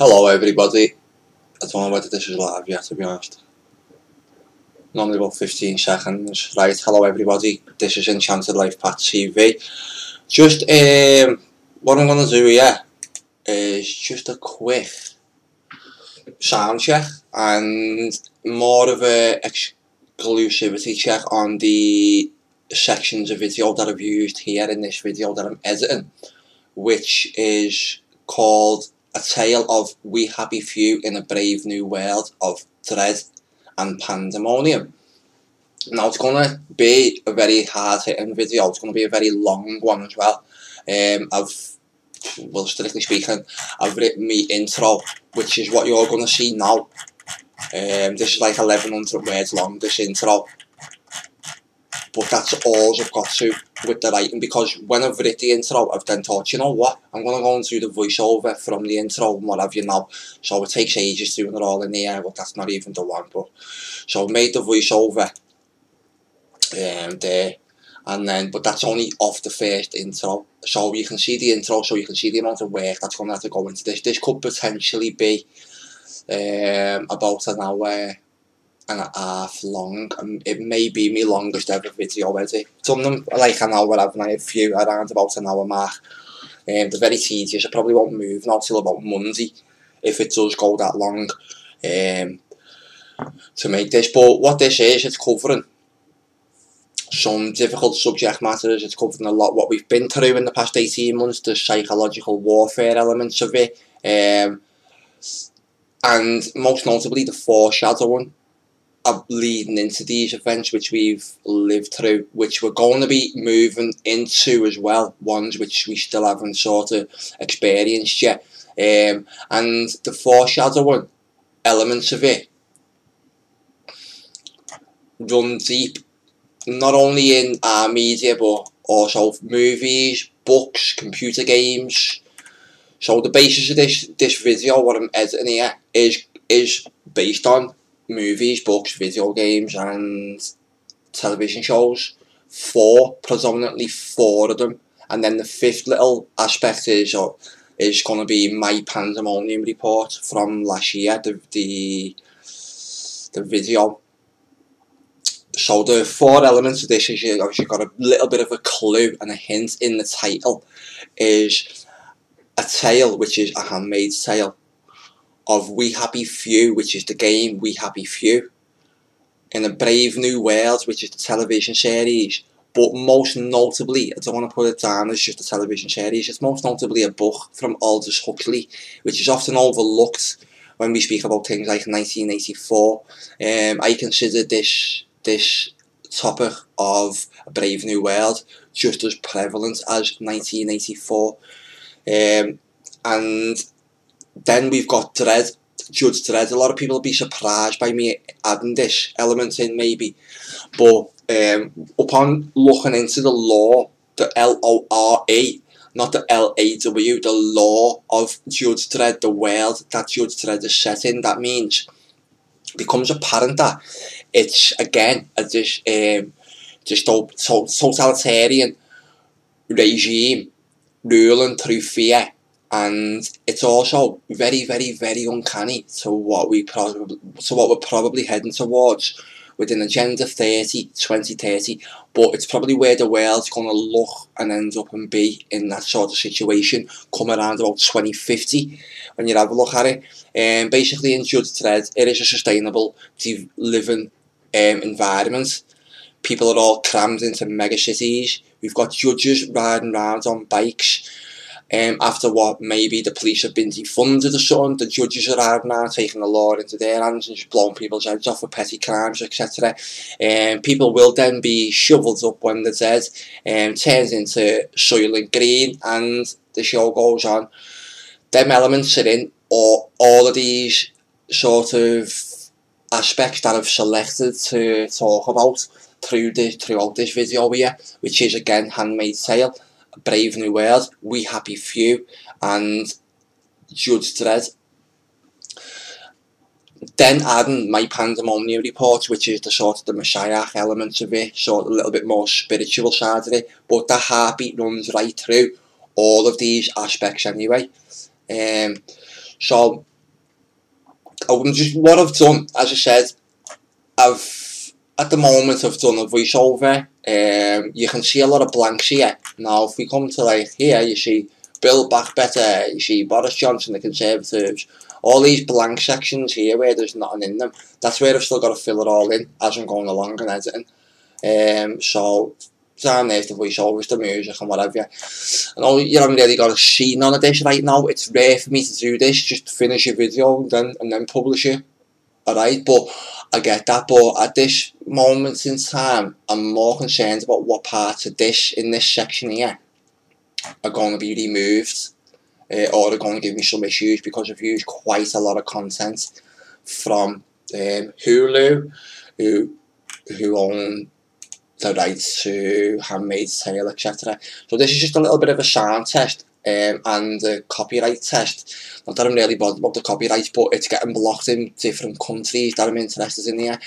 Hello everybody. I don't know whether this is live yet to be honest. Normally about 15 seconds. Right, hello everybody. This is Enchanted Life Path TV. Just, um, what I'm going to do here is just a quick sound check and more of a exclusivity check on the sections of video that I've used here in this video that I'm editing, which is called A Tale of We Happy Few in a Brave New World of Dredd and Pandemonium. Now it's to be a very hard hitting video, it's to be a very long one as well. Um, I've, well strictly speaking, I've written me intro, which is what you're to see now. Um, this is like 1100 words long, this intro but that's all I've got to with the writing because when I've written the intro I've then thought you know what? I'm going to go and do the voiceover from the intro and what have you now so it takes ages doing it all in the air but that's not even the one but so I made the voiceover um, there and then but that's only off the first intro. So you can see the intro so you can see the amount of work that's going to have to go into this. This could potentially be um, about an hour and a half long. and it may be my longest ever video already. Done them like an hour, I've a few around about an hour mark. Um, they're very tedious, I probably won't move now till about Monday if it does go that long um, to make this. But what this is, it's covering some difficult subject matters, it's covering a lot what we've been through in the past 18 months, the psychological warfare elements of it, um, and most notably the foreshadowing leading into these events which we've lived through, which we're going to be moving into as well, ones which we still haven't sort of experienced yet. Um, and the foreshadowing elements of it run deep, not only in our media but also movies, books, computer games. So the basis of this this video, what I'm editing here, is is based on movies, books, video games and television shows. Four, predominantly four of them. And then the fifth little aspect is or is going to be my pandemonium report from last year, the, the, the video. So the four elements of this is you obviously got a little bit of a clue and a hint in the title is a tale which is a handmaid's tale of We Happy Few, which is the game We Happy Few, in A Brave New World, which is the television series, but most notably, I don't want to put it down as just a television series, it's most notably a book from Aldous Huxley, which is often overlooked when we speak about things like 1984. Um, I consider this this topic of A Brave New World just as prevalent as 1984. Um, and then we've got Dredd, Judge Dredd. A lot of people will be surprised by me adding this element in maybe. But um, upon looking into the law, the L-O-R-E, not the L-A-W, the law of Judge Dredd, the world that Judge Dredd is set in, that means becomes apparent that it's again a dis, um, just totalitarian regime ruling through fear and it's also very, very, very uncanny to what we probably to what we're probably heading towards within Agenda 30, 2030, but it's probably where the world's going to look and end up and be in that sort of situation come around about 2050 when you have a look at it. Um, basically in Judge Dredd, it is a sustainable living um, environment. People are all crammed into mega cities. We've got judges riding around on bikes um, after what maybe the police have been defunded or something, the judges are out now taking the law into their hands and just blowing people's heads off for petty crimes, etc. Um, people will then be shovelled up when they're dead, um, turns into Soylent Green, and the show goes on. Them elements are in or all of these sort of aspects that I've selected to talk about through this throughout this video here, which is again Handmaid's Tale. Brave New World, We Happy Few, and Judge Dredd. Then adding my Pandemonium report, which is the sort of the Messiah element of it, sort of a little bit more spiritual side of it, but the heartbeat runs right through all of these aspects anyway. Um, So, I'm just, what I've done, as I said, I've, at the moment I've done a voiceover, um, you can see a lot of blanks here. Now, if we come to like here, you see Bill Backbetter, you see Boris Johnson, the Conservatives, all these blank sections here where there's nothing in them, that's where I've still got to fill it all in as I'm going along and editing. Um, so, down there's the voiceovers, the music and whatever. And all, you haven't really got a scene on of this right now. It's rare for me to do this, just finish a video and then, and then publish it. Alright, but I get that, but at this moment in time, I'm more concerned about what parts of this, in this section here, are going to be removed uh, or are going to give me some issues because I've used quite a lot of content from um, Hulu, who who own the rights to Handmaid's Tale, etc. So this is just a little bit of a sound test um, and a copyright test. Not that I'm really bothered about the copyright, but it's getting blocked in different countries that I'm interested in here.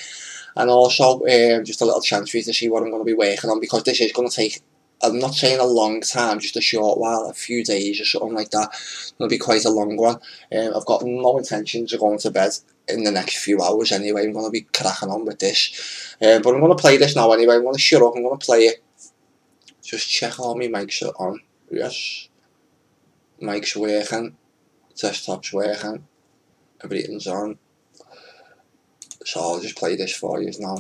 and also um, just a little chance for you to see what I'm going to be working on because this is going to take I'm not saying a long time, just a short while, a few days or something like that. It'll be quite a long one. Um, I've got no intentions of going to bed in the next few hours anyway. I'm going to be cracking on with this. Um, but I'm going to play this now anyway. I'm going to shut up. I'm going to play it. Just check all my mics are on. Yes. Mic's working. Desktop's working. Everything's on. So I'll just play this for you now.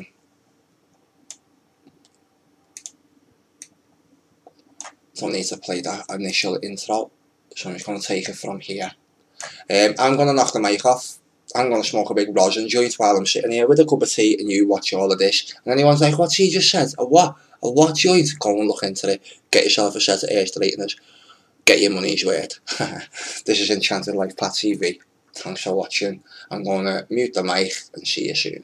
don't need to play that initial intro, so I'm just going to take it from here. Um, I'm going to knock the mic off. I'm going to smoke a big rosin joint while I'm sitting here with a cup of tea and you watch all of this. And anyone's like, what's he just said? A what? A what joint? Go and look into it. Get yourself a set of air straighteners. Get your money's worth. this is Enchanted Life Path TV. Thanks for watching. I'm going to mute the mic and see you soon.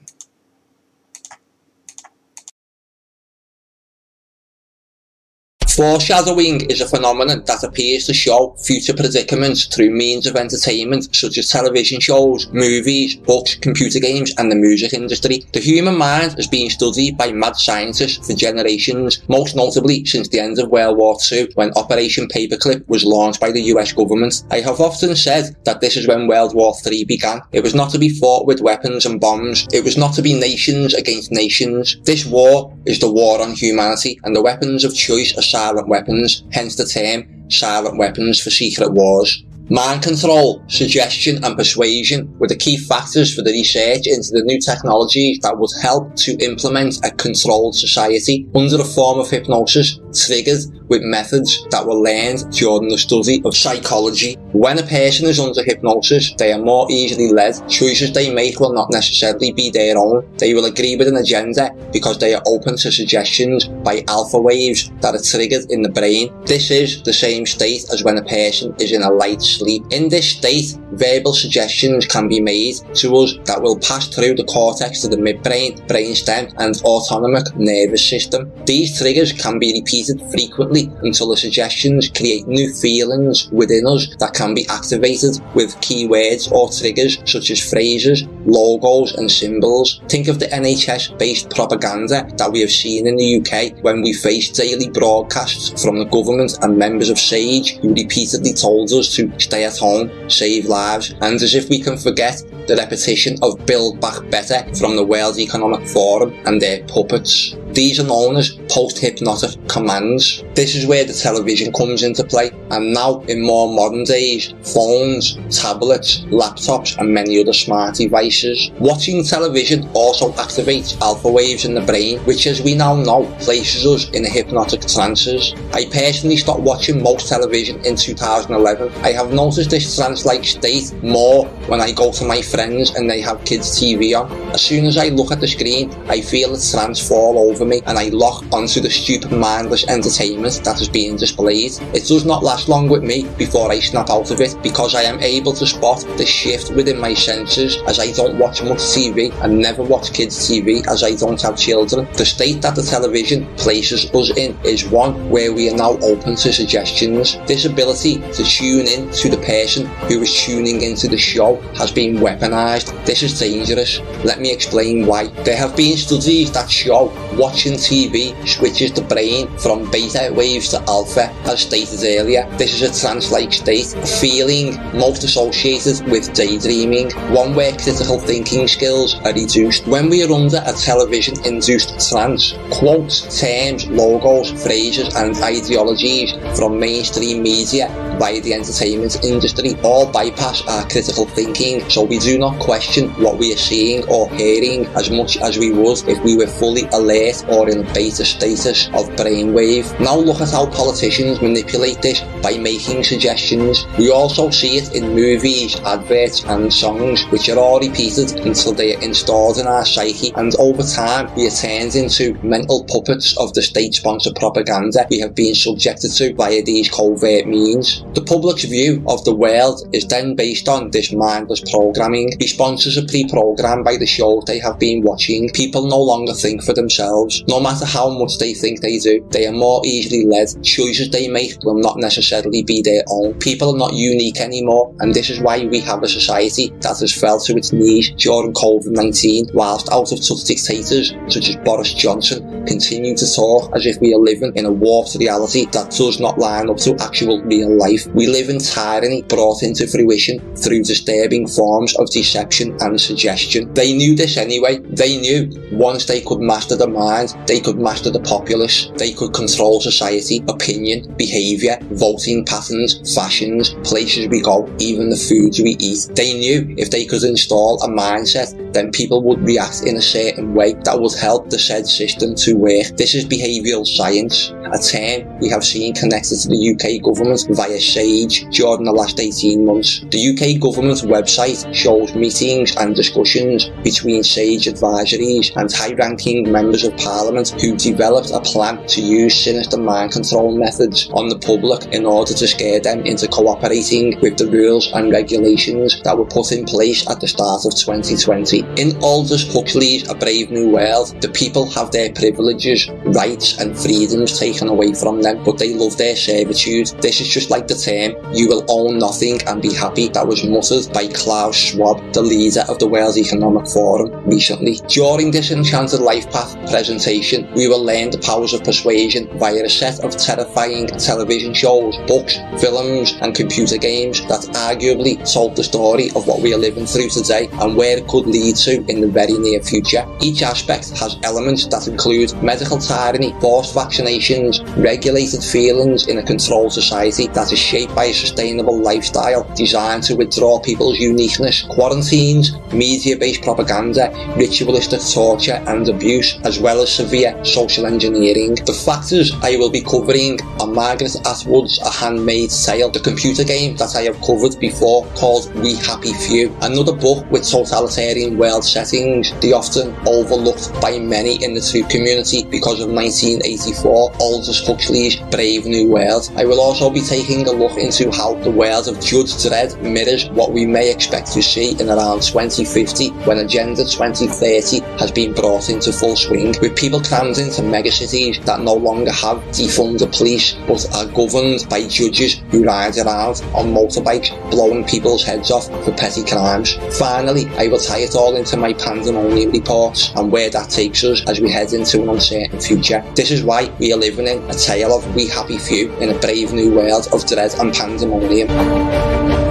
Foreshadowing is a phenomenon that appears to show future predicaments through means of entertainment such as television shows, movies, books, computer games and the music industry. The human mind has been studied by mad scientists for generations, most notably since the end of World War II when Operation Paperclip was launched by the US government. I have often said that this is when World War III began. It was not to be fought with weapons and bombs. It was not to be nations against nations. This war is the war on humanity and the weapons of choice are silent weapons, hence the term silent weapons for secret wars. Mind control, suggestion and persuasion were the key factors for the research into the new technologies that would help to implement a controlled society under a form of hypnosis triggered with methods that were learned during the study of psychology. When a person is under hypnosis, they are more easily led. Choices they make will not necessarily be their own. They will agree with an agenda because they are open to suggestions by alpha waves that are triggered in the brain. This is the same state as when a person is in a light sleep. In this state, verbal suggestions can be made to us that will pass through the cortex to the midbrain, brainstem and autonomic nervous system. These triggers can be repeated frequently until the suggestions create new feelings within us that can be activated with keywords or triggers such as phrases, logos and symbols. Think of the NHS based propaganda that we have seen in the UK when we face daily broadcasts from the government and members of SAGE who repeatedly told us to stay at home, save lives, and as if we can forget the repetition of Build Back Better from the World Economic Forum and their puppets. These are known as post-hypnotic commands. This is where the television comes into play, and now in more modern days, phones, tablets, laptops and many other smart devices. Watching television also activates alpha waves in the brain, which as we now know, places us in hypnotic trances. I personally stopped watching most television in 2011. I have noticed this trance-like state more when I go to my friends and they have kids TV on. As soon as I look at the screen, I feel the trance fall over me and I lock onto the stupid mindless entertainment that is being displayed. It does not last long with me before I snap out of it because I am able to spot the shift within my senses as I don't watch much TV and never watch kids TV as I don't have children. The state that the television places us in is one where we are now open to suggestions. This ability to tune in to the person who is tuning into the show has been weaponized. This is dangerous. Let me explain why. There have been studies that show watching TV switches the brain from beta waves to alpha, as stated earlier. This is a trance-like state, a feeling most associated with daydreaming, one where critical thinking skills are reduced. When we are under a television-induced trance, quotes, terms, logos, phrases and ideologies from mainstream media by the entertainment industry all bypass our critical thinking so we do not question what we are seeing or hearing as much as we would if we were fully alert or in a beta status of brainwave. Now look at how politicians manipulate this by making suggestions. We also see it in movies, adverts and songs which are all repeated until they are installed in our psyche and over time we are turned into mental puppets of the state-sponsored propaganda we have been subjected to via these covert means. The public's view of the world is then based on this mindless programming. Responses are pre-programmed by the shows they have been watching. People no longer think for themselves. No matter how much they think they do, they are more easily led. Choices they make will not necessarily be their own. People are not unique anymore, and this is why we have a society that has fell to its knees during COVID-19, whilst out of touch dictators such as Boris Johnson continue to talk as if we are living in a warped reality that does not line up to actual real life. We live in tyranny brought into fruition through disturbing forms of deception and suggestion. They knew this anyway. They knew once they could master the mind, they could master the populace, they could control society, opinion, behaviour, voting patterns, fashions, places we go, even the foods we eat. They knew if they could install a mindset, then people would react in a certain way that would help the said system to work. This is behavioural science, a term we have seen connected to the UK government via SAGE during the last 18 months. The UK government website shows meetings and discussions between SAGE advisories and high-ranking members of parliament who developed a plan to use sinister mind control methods on the public in order to scare them into cooperating with the rules and regulations that were put in place at the start of 2020. In Aldous Huxley's A Brave New World, the people have their privileges, rights and freedoms taken away from them, but they love their servitude. This is just like the term, you will own nothing and be happy that was muttered by Klaus Schwab, the leader of the World Economic Forum, recently. During this Enchanted Life Path presentation, we will learn the powers of persuasion via a set of terrifying television shows, books, films and computer games that arguably told the story of what we are living through today and where it could lead to in the very near future. Each aspect has elements that include medical tyranny, forced vaccinations, regulated feelings in a controlled society that is shaped by a sustainable lifestyle designed to withdraw people's uniqueness, quarantines, media-based propaganda, ritualistic torture and abuse, as well as severe social engineering. The factors I will be covering are Margaret Atwood's A Handmaid's Tale, the computer game that I have covered before called We Happy Few, another book with totalitarian world settings, the often overlooked by many in the truth community because of 1984, Aldous Huxley's Brave New World. I will also be taking a look into how the world of Judge Dredd mirrors what we may expect to see in around 2050 when Agenda 2030 has been brought into full swing, with people crammed into megacities that no longer have defunded police but are governed by judges who ride around on motorbikes blowing people's heads off for petty crimes. Finally, I will tie it all into my pandemonium reports and where that takes us as we head into an uncertain future. This is why we are living in a tale of we happy few in a brave new world of dread and pandemonium. Road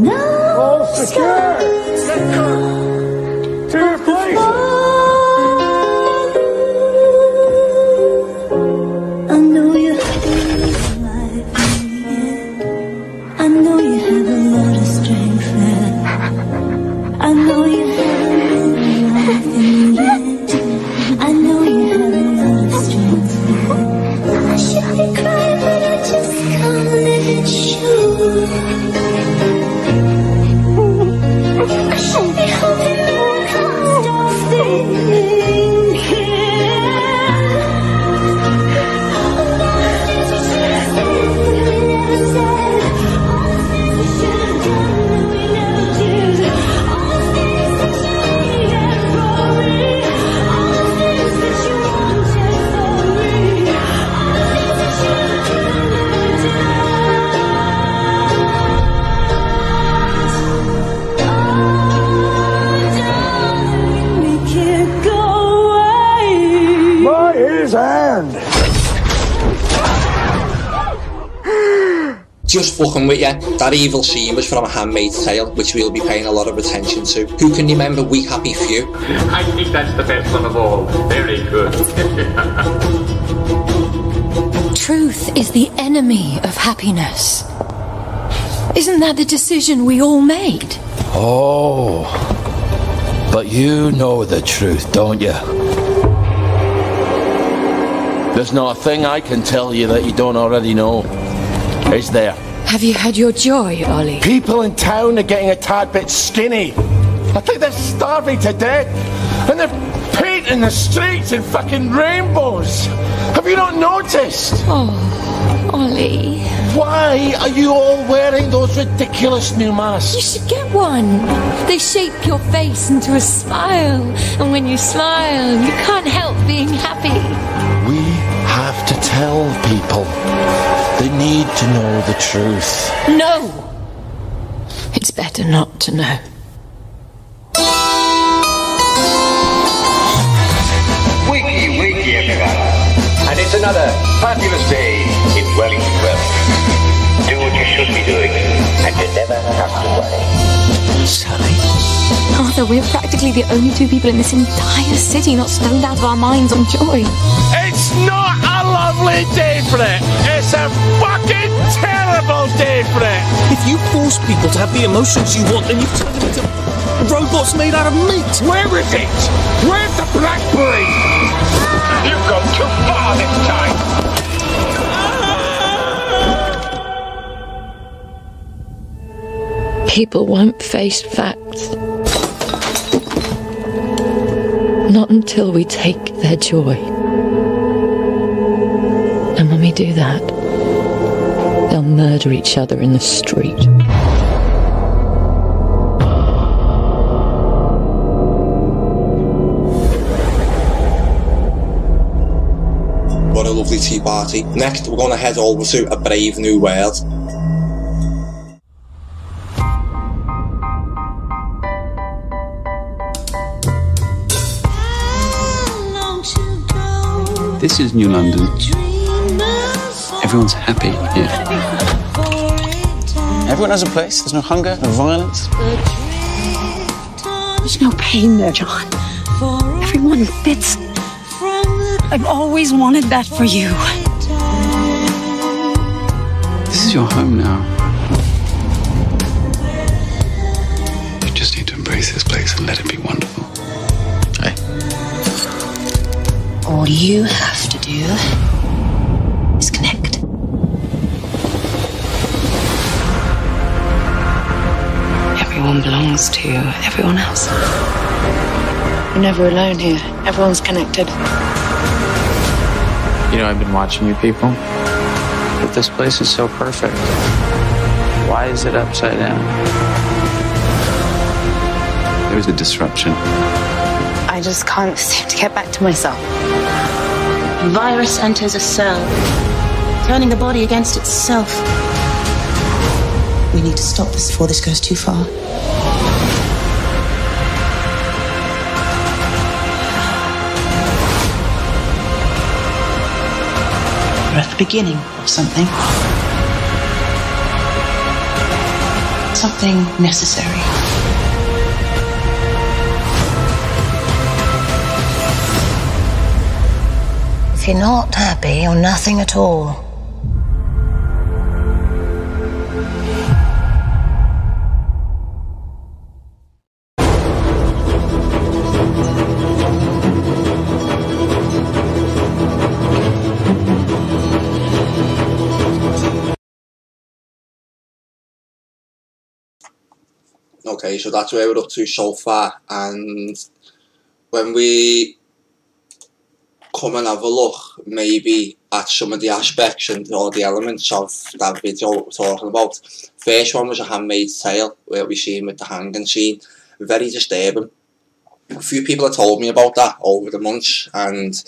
Now stands the God with you. That evil scene was from A Handmaid's Tale, which we'll be paying a lot of attention to. Who can remember We Happy Few? I think that's the best one of all. Very good. Truth is the enemy of happiness. Isn't that the decision we all made? Oh. But you know the truth, don't you? There's not a thing I can tell you that you don't already know. Is there? Have you had your joy, Ollie? People in town are getting a tad bit skinny. I think they're starving to death. And they're painting the streets in fucking rainbows. Have you not noticed? Oh, Ollie. Why are you all wearing those ridiculous new masks? You should get one. They shape your face into a smile. And when you smile, you can't help being happy. We have to tell people. They need to know the truth. No! It's better not to know. Wakey, wakey, everyone. And it's another fabulous day in Wellington Well. Do what you should be doing, and you never have to worry. Sally? Arthur, we're practically the only two people in this entire city not stoned out of our minds on joy. It's not a lovely day for it. It's a fucking terrible day for it. If you force people to have the emotions you want, then you turn them into robots made out of meat. Where is it? Where's the blackberry? You've gone too far this time. People won't face facts. Not until we take their joy. And when do that, they'll murder each other in the street. What a lovely tea party. Next, we're going to head over to A Brave New World. This is New London. Everyone's happy here. Everyone has a place. There's no hunger, no violence. There's no pain there, John. Everyone fits. I've always wanted that for you. This is your home now. You just need to embrace this place and let it be wonderful. Hey, All you have to do Everyone belongs to everyone else. You're never alone here. Everyone's connected. you know, I've been watching you people, but this place is so perfect. Why is it upside down? There is a disruption. I just can't seem to get back to myself. A virus enters a cell, turning the body against itself. We need to stop this before this goes too far. Beginning of something. Something necessary. If you're not happy, you're nothing at all. Okay, so that's where we're up to so far, and when we come and have a look, maybe at some of the aspects and all the elements of that video we're talking about. First one was a handmaid's tale, where we see him with the hanging scene. Very disturbing. A few people have told me about that over the months, and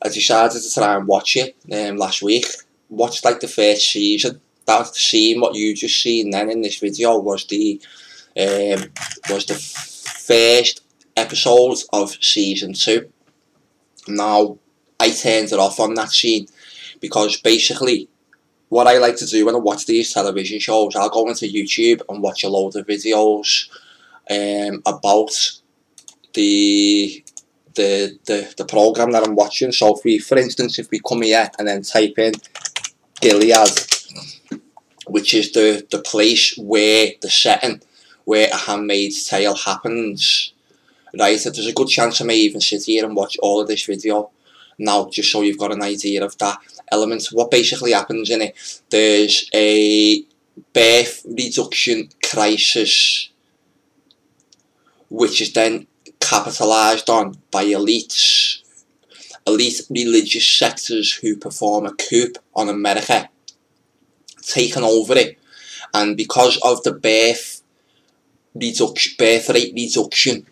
I decided to try and watch it um, last week. Watched like the first season. That scene, what you just seen then in this video, was the um, was the first episode of season two. Now, I turned it off on that scene because basically, what I like to do when I watch these television shows, I'll go into YouTube and watch a load of videos um, about the the the the program that I'm watching. So, if we, for instance, if we come here and then type in Gilead, which is the the place where the setting where a handmaid's tale happens, right? So there's a good chance I may even sit here and watch all of this video now, just so you've got an idea of that element. What basically happens in it, there's a birth reduction crisis, which is then capitalised on by elites, elite religious sectors who perform a coup on America, taking over it, and because of the birth reduction, birth rate reduction.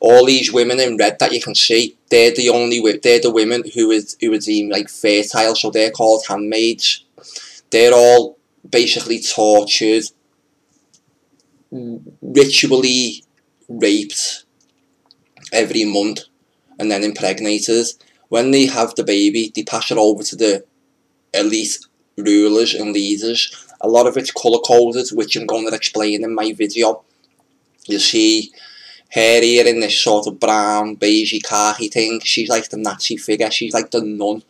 All these women in red that you can see, they're the only they're the women who is who are deemed like fertile, so they're called handmaids. They're all basically tortured, ritually raped every month, and then impregnated. When they have the baby, they pass it over to the elite rulers and leaders. A lot of it's colour coded, which I'm going to explain in my video you see her here in this sort of brown, beigey, khaki thing. She's like the Nazi figure. She's like the nun.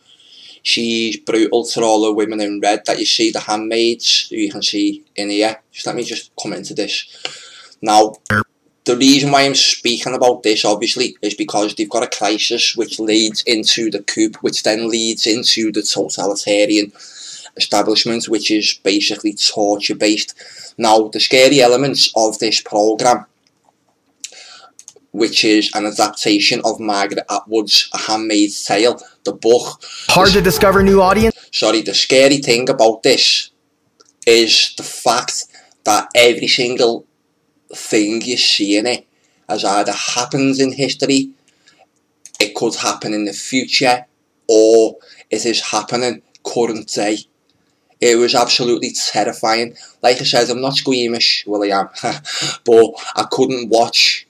She's brutal to all the women in red that you see, the handmaids, who you can see in here. Just let me just come into this. Now, the reason why I'm speaking about this, obviously, is because they've got a crisis which leads into the coup, which then leads into the totalitarian establishment, which is basically torture based. Now, the scary elements of this program, which is an adaptation of Margaret Atwood's A Handmaid's Tale, the book. Hard to discover new audience? Sorry, the scary thing about this is the fact that every single thing you see in it has either happened in history, it could happen in the future, or it is happening current day. It was absolutely terrifying. Like I said, I'm not squeamish, well I am, but I couldn't watch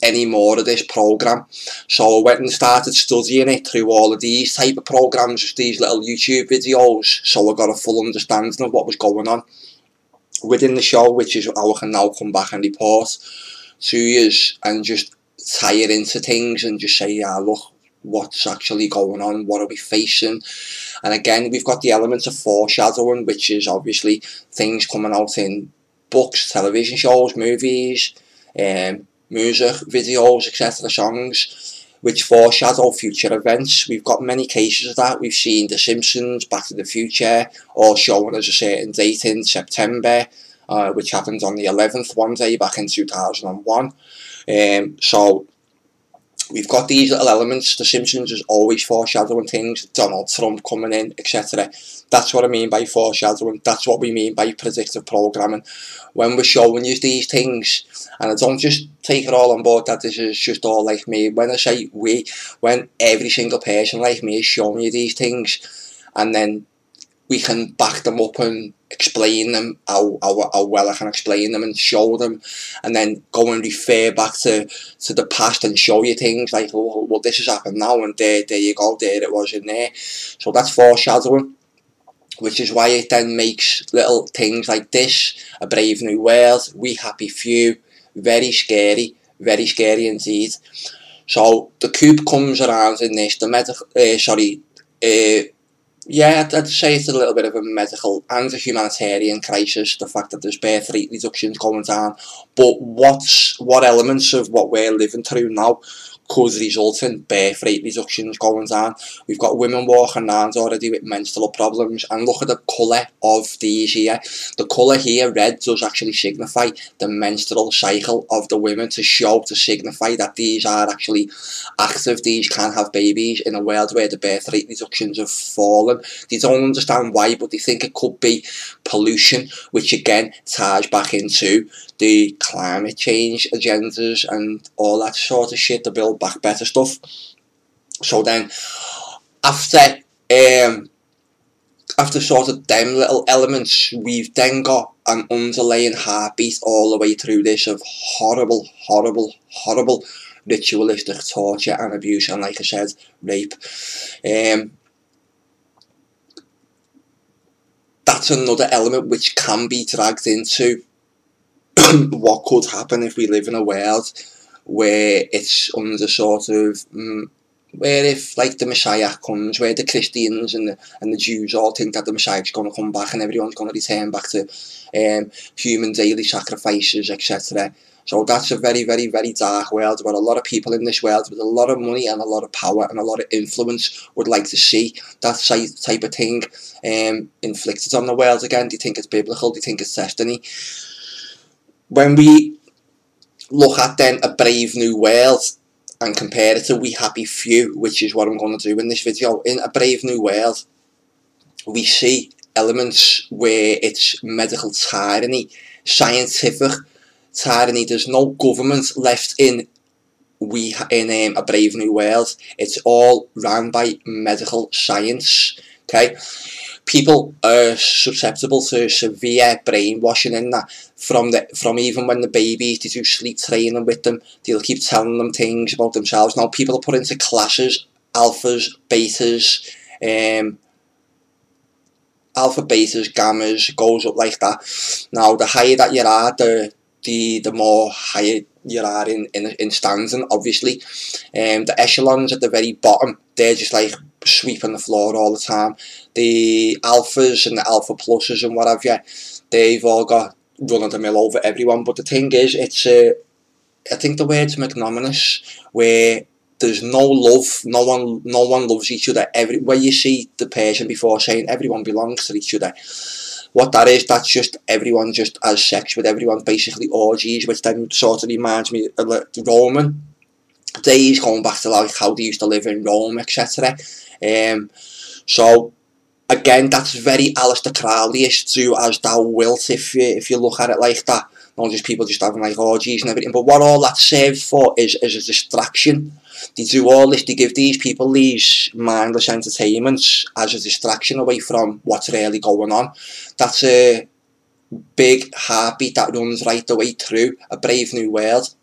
any more of this program. So I went and started studying it through all of these type of programs, just these little YouTube videos, so I got a full understanding of what was going on within the show, which is how I can now come back and report to you and just tie it into things and just say, yeah, look, what's actually going on, what are we facing. And again, we've got the element of foreshadowing, which is obviously things coming out in books, television shows, movies, um, music, videos, etc., songs, which foreshadow future events. We've got many cases of that. We've seen The Simpsons, Back to the Future, all showing us a certain date in September, uh, which happened on the 11th one day back in 2001. Um, so we've got these little elements. The Simpsons is always foreshadowing things. Donald Trump coming in, etc. That's what I mean by foreshadowing. That's what we mean by predictive programming. When we're showing you these things, and I don't just take it all on board that this is just all like me. When I say we, when every single person like me is showing you these things, and then we can back them up and explain them how, how, how well I can explain them and show them and then go and refer back to, to the past and show you things like oh, well this has happened now and there, there you go there it was in there. So that's foreshadowing which is why it then makes little things like this a brave new world we happy few very scary very scary indeed. So the cube comes around in this the medical uh, sorry uh, yeah, I'd, say it's a little bit of a medical and a humanitarian crisis, the fact that there's birth rate reductions going down. But what's what elements of what we're living through now could result in birth rate reductions going down. We've got women walking around already with menstrual problems and look at the colour of these here. The colour here, red, does actually signify the menstrual cycle of the women to show, to signify that these are actually active, these can have babies in a world where the birth rate reductions have fallen. They don't understand why, but they think it could be pollution, which again ties back into the climate change agendas and all that sort of shit, the build back better stuff. So then, after um, after sort of them little elements, we've then got an underlying heartbeat all the way through this of horrible, horrible, horrible ritualistic torture and abuse and like I said, rape. Um, that's another element which can be dragged into what could happen if we live in a world where it's under sort of mm, where if like the Messiah comes, where the Christians and the, and the Jews all think that the Messiah's going to come back and everyone's going to return back to um, human daily sacrifices, etc. So that's a very, very, very dark world where a lot of people in this world with a lot of money and a lot of power and a lot of influence would like to see that type of thing um, inflicted on the world again. They think it's biblical, they think it's destiny. When we look at then a brave new world and compare it to We Happy Few, which is what I'm going to do in this video. In A Brave New World, we see elements where it's medical tyranny, scientific tyranny. There's no government left in we in um, A Brave New World. It's all run by medical science. Okay, people are susceptible to severe brainwashing in that from the from even when the babies they do sleep training with them they'll keep telling them things about themselves now people are put into classes alphas betas um alpha betas gammas goes up like that now the higher that you are the the the more higher you are in, in, in standing, obviously. Um, the echelons at the very bottom, they're just like sweeping the floor all the time. The alphas and the alpha pluses and whatever, they've all got run of the mill over everyone. But the thing is, it's uh, I think the word's magnanimous, where there's no love, no one, no one loves each other. Every where you see the person before saying everyone belongs to each other what that is, that's just everyone just has sex with everyone, basically orgies, which then sort of reminds me of the Roman days, going back to like how they used to live in Rome, etc. Um, so again, that's very Alistair Crowley-ish too, as thou wilt, if you, if you look at it like that. Not just people just having like orgies and everything, but what all that served for is, is a distraction they do all this, they give these people these mindless entertainments as a distraction away from what's really going on. That's a big heartbeat that runs right the way through a brave new world.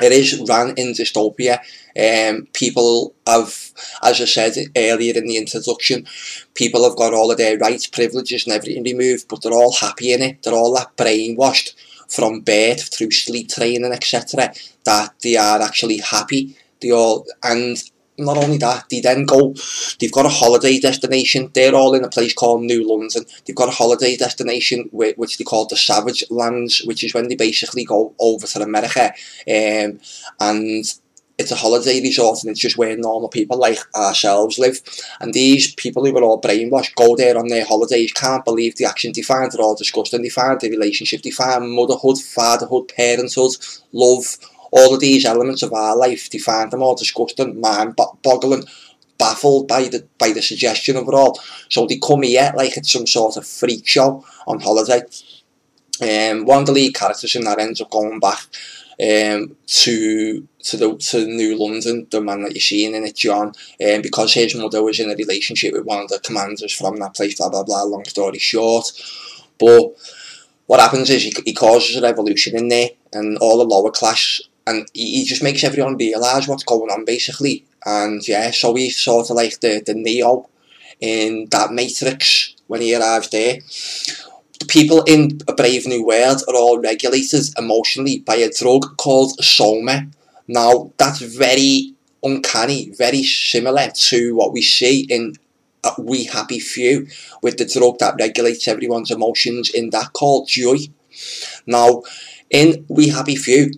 It is run in dystopia. Um, people have, as I said earlier in the introduction, people have got all of their rights, privileges and everything removed, but they're all happy in it. They're all that brainwashed from birth through sleep training, etc., that they are actually happy they all and not only that, they then go, they've got a holiday destination, they're all in a place called New London, they've got a holiday destination which they call the Savage Lands, which is when they basically go over to America, um, and it's a holiday resort and it's just where normal people like ourselves live, and these people who are all brainwashed go there on their holidays, can't believe the actions they find, they're all disgusting, they find the relationship, they find motherhood, fatherhood, parenthood, love, all of these elements of our life, they find them all disgusting, mind boggling, baffled by the by the suggestion of it all. So they come here like it's some sort of freak show on holiday. Um, one of the lead characters in that ends up going back um, to to the to New London, the man that you're seeing in it, John, um, because his mother was in a relationship with one of the commanders from that place, blah blah blah, long story short. But what happens is he, he causes a revolution in there and all the lower class and he, he just makes everyone realise what's going on basically, and yeah, so he's sort of like the the Neo in that Matrix when he arrives there. The people in A Brave New World are all regulated emotionally by a drug called Soma. Now, that's very uncanny, very similar to what we see in We Happy Few, with the drug that regulates everyone's emotions in that called Joy. Now, in We Happy Few,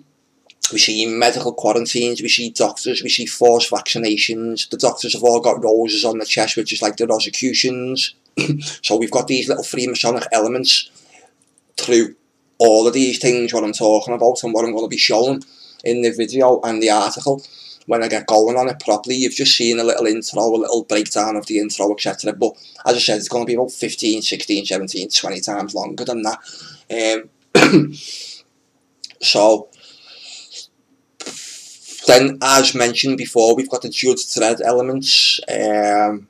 we see medical quarantines, we see doctors, we see forced vaccinations. The doctors have all got roses on the chest, which is like the Rosicrucians. so we've got these little Freemasonic elements through all of these things, what I'm talking about and what I'm going to be showing in the video and the article. When I get going on it properly, you've just seen a little intro, a little breakdown of the intro, etc. But as I said, it's going to be about 15, 16, 17, 20 times longer than that. Um, so, then, as mentioned before, we've got the Judge Dredd elements, um,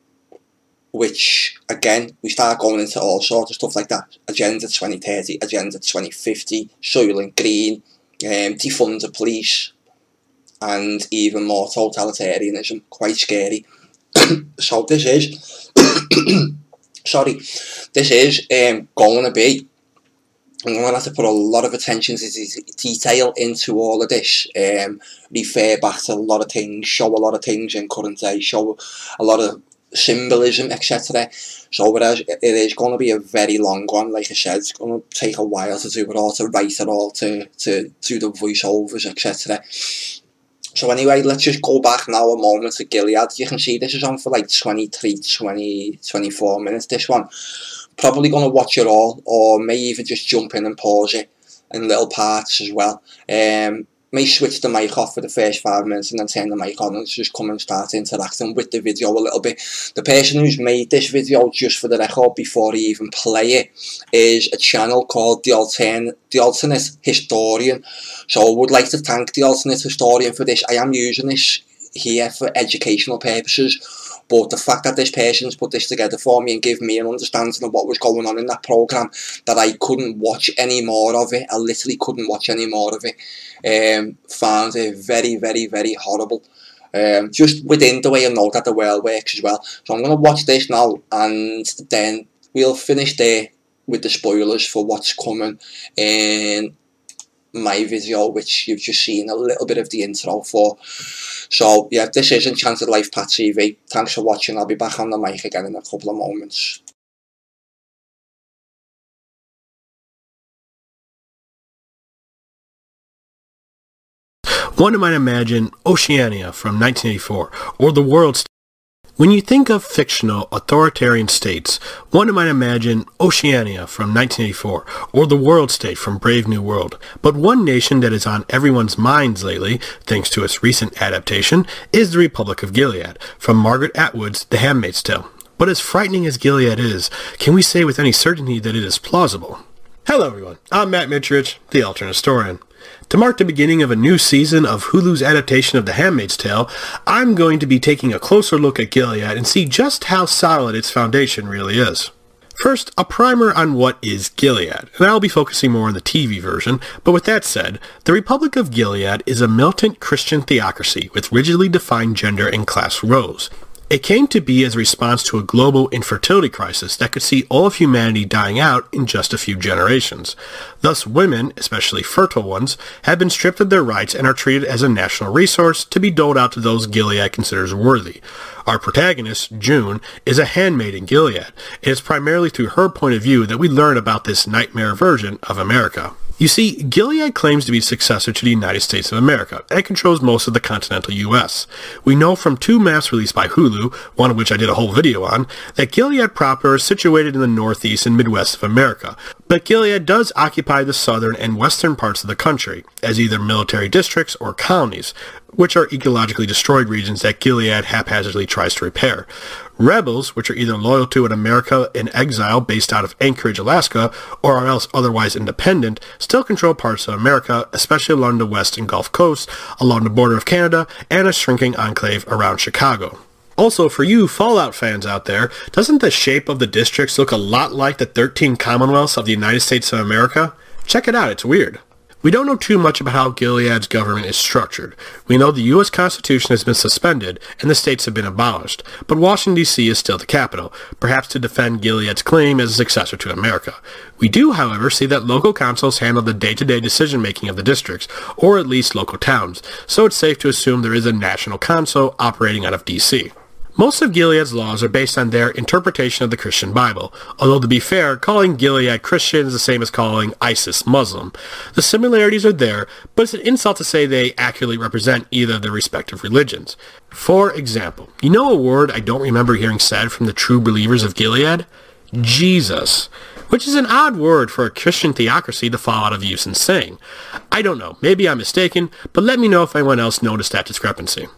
which, again, we start going into all sorts of stuff like that. Agenda 2030, Agenda 2050, Soylent Green, um, defund the police, and even more totalitarianism. Quite scary. so this is, sorry, this is um, going to be I'm going to have to put a lot of attention to detail into all of this, um, refer back to a lot of things, show a lot of things in current day, show a lot of symbolism, etc. So it is, it is going to be a very long one, like I said, it's going to take a while to do it all, to write it all, to, to do the voiceovers, etc. So anyway, let's just go back now a moment to Gilead. You can see this is on for like 23, 20, 24 minutes, this one probably going to watch it all, or may even just jump in and pause it in little parts as well. Um, may switch the mic off for the first five minutes and then turn the mic on and just come and start interacting with the video a little bit. The person who's made this video just for the record before he even play it is a channel called The, Altern the Alternate Historian. So I would like to thank The Alternate Historian for this. I am using this here for educational purposes but the fact that this person's put this together for me and give me an understanding of what was going on in that program, that I couldn't watch any more of it, I literally couldn't watch any more of it, um, found it very, very, very horrible. Um, just within the way I know that the world works as well. So I'm going to watch this now and then we'll finish there with the spoilers for what's coming in my video, which you've just seen a little bit of the intro for. So, yeah, this is Enchanted Life Path TV. Thanks for watching. I'll be back on the mic again in a couple of moments. One might imagine Oceania from 1984, or the world when you think of fictional authoritarian states, one might imagine Oceania from 1984 or the World State from Brave New World. But one nation that is on everyone's minds lately, thanks to its recent adaptation, is the Republic of Gilead from Margaret Atwood's The Handmaid's Tale. But as frightening as Gilead is, can we say with any certainty that it is plausible? Hello everyone, I'm Matt Mitrovich, the alternate historian. To mark the beginning of a new season of Hulu's adaptation of The Handmaid's Tale, I'm going to be taking a closer look at Gilead and see just how solid its foundation really is. First, a primer on what is Gilead, and I'll be focusing more on the TV version, but with that said, the Republic of Gilead is a militant Christian theocracy with rigidly defined gender and class roles. It came to be as a response to a global infertility crisis that could see all of humanity dying out in just a few generations. Thus, women, especially fertile ones, have been stripped of their rights and are treated as a national resource to be doled out to those Gilead considers worthy. Our protagonist, June, is a handmaid in Gilead. It is primarily through her point of view that we learn about this nightmare version of America. You see, Gilead claims to be successor to the United States of America and controls most of the continental U.S. We know from two maps released by Hulu, one of which I did a whole video on, that Gilead proper is situated in the northeast and midwest of America, But Gilead does occupy the southern and western parts of the country as either military districts or colonies, which are ecologically destroyed regions that Gilead haphazardly tries to repair. Rebels, which are either loyal to an America in exile based out of Anchorage, Alaska, or are else otherwise independent, still control parts of America, especially along the west and Gulf Coast, along the border of Canada, and a shrinking enclave around Chicago. Also, for you Fallout fans out there, doesn't the shape of the districts look a lot like the 13 Commonwealths of the United States of America? Check it out, it's weird. We don't know too much about how Gilead's government is structured. We know the U.S. Constitution has been suspended and the states have been abolished, but Washington, D.C. is still the capital, perhaps to defend Gilead's claim as a successor to America. We do, however, see that local councils handle the day-to-day decision-making of the districts, or at least local towns, so it's safe to assume there is a national council operating out of D.C. Most of Gilead's laws are based on their interpretation of the Christian Bible, although to be fair, calling Gilead Christian is the same as calling ISIS Muslim. The similarities are there, but it's an insult to say they accurately represent either of their respective religions. For example, you know a word I don't remember hearing said from the true believers of Gilead? Jesus. Which is an odd word for a Christian theocracy to fall out of use in saying. I don't know, maybe I'm mistaken, but let me know if anyone else noticed that discrepancy.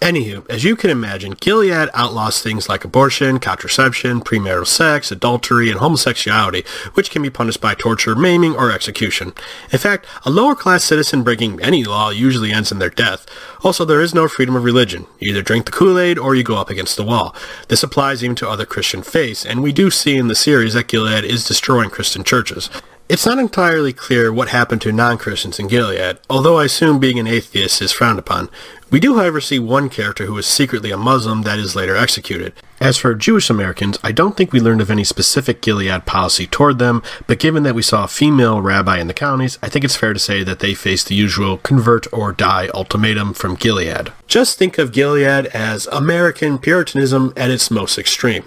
Anywho, as you can imagine, Gilead outlaws things like abortion, contraception, premarital sex, adultery, and homosexuality, which can be punished by torture, maiming, or execution. In fact, a lower class citizen breaking any law usually ends in their death. Also, there is no freedom of religion. You either drink the Kool-Aid or you go up against the wall. This applies even to other Christian faiths, and we do see in the series that Gilead is destroying Christian churches. It's not entirely clear what happened to non-Christians in Gilead, although I assume being an atheist is frowned upon. We do, however, see one character who is secretly a Muslim that is later executed. As for Jewish Americans, I don't think we learned of any specific Gilead policy toward them, but given that we saw a female rabbi in the colonies, I think it's fair to say that they faced the usual convert or die ultimatum from Gilead. Just think of Gilead as American Puritanism at its most extreme.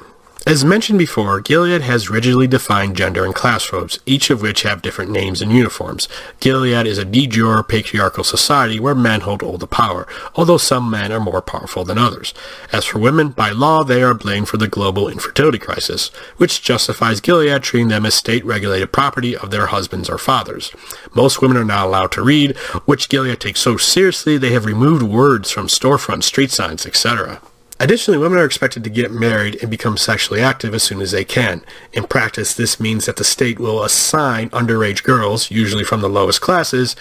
As mentioned before, Gilead has rigidly defined gender and class robes, each of which have different names and uniforms. Gilead is a de jure patriarchal society where men hold all the power, although some men are more powerful than others. As for women, by law they are blamed for the global infertility crisis, which justifies Gilead treating them as state-regulated property of their husbands or fathers. Most women are not allowed to read, which Gilead takes so seriously they have removed words from storefront street signs, etc. Additionally, women are expected to get married and become sexually active as soon as they can. In practice, this means that the state will assign underage girls, usually from the lowest classes,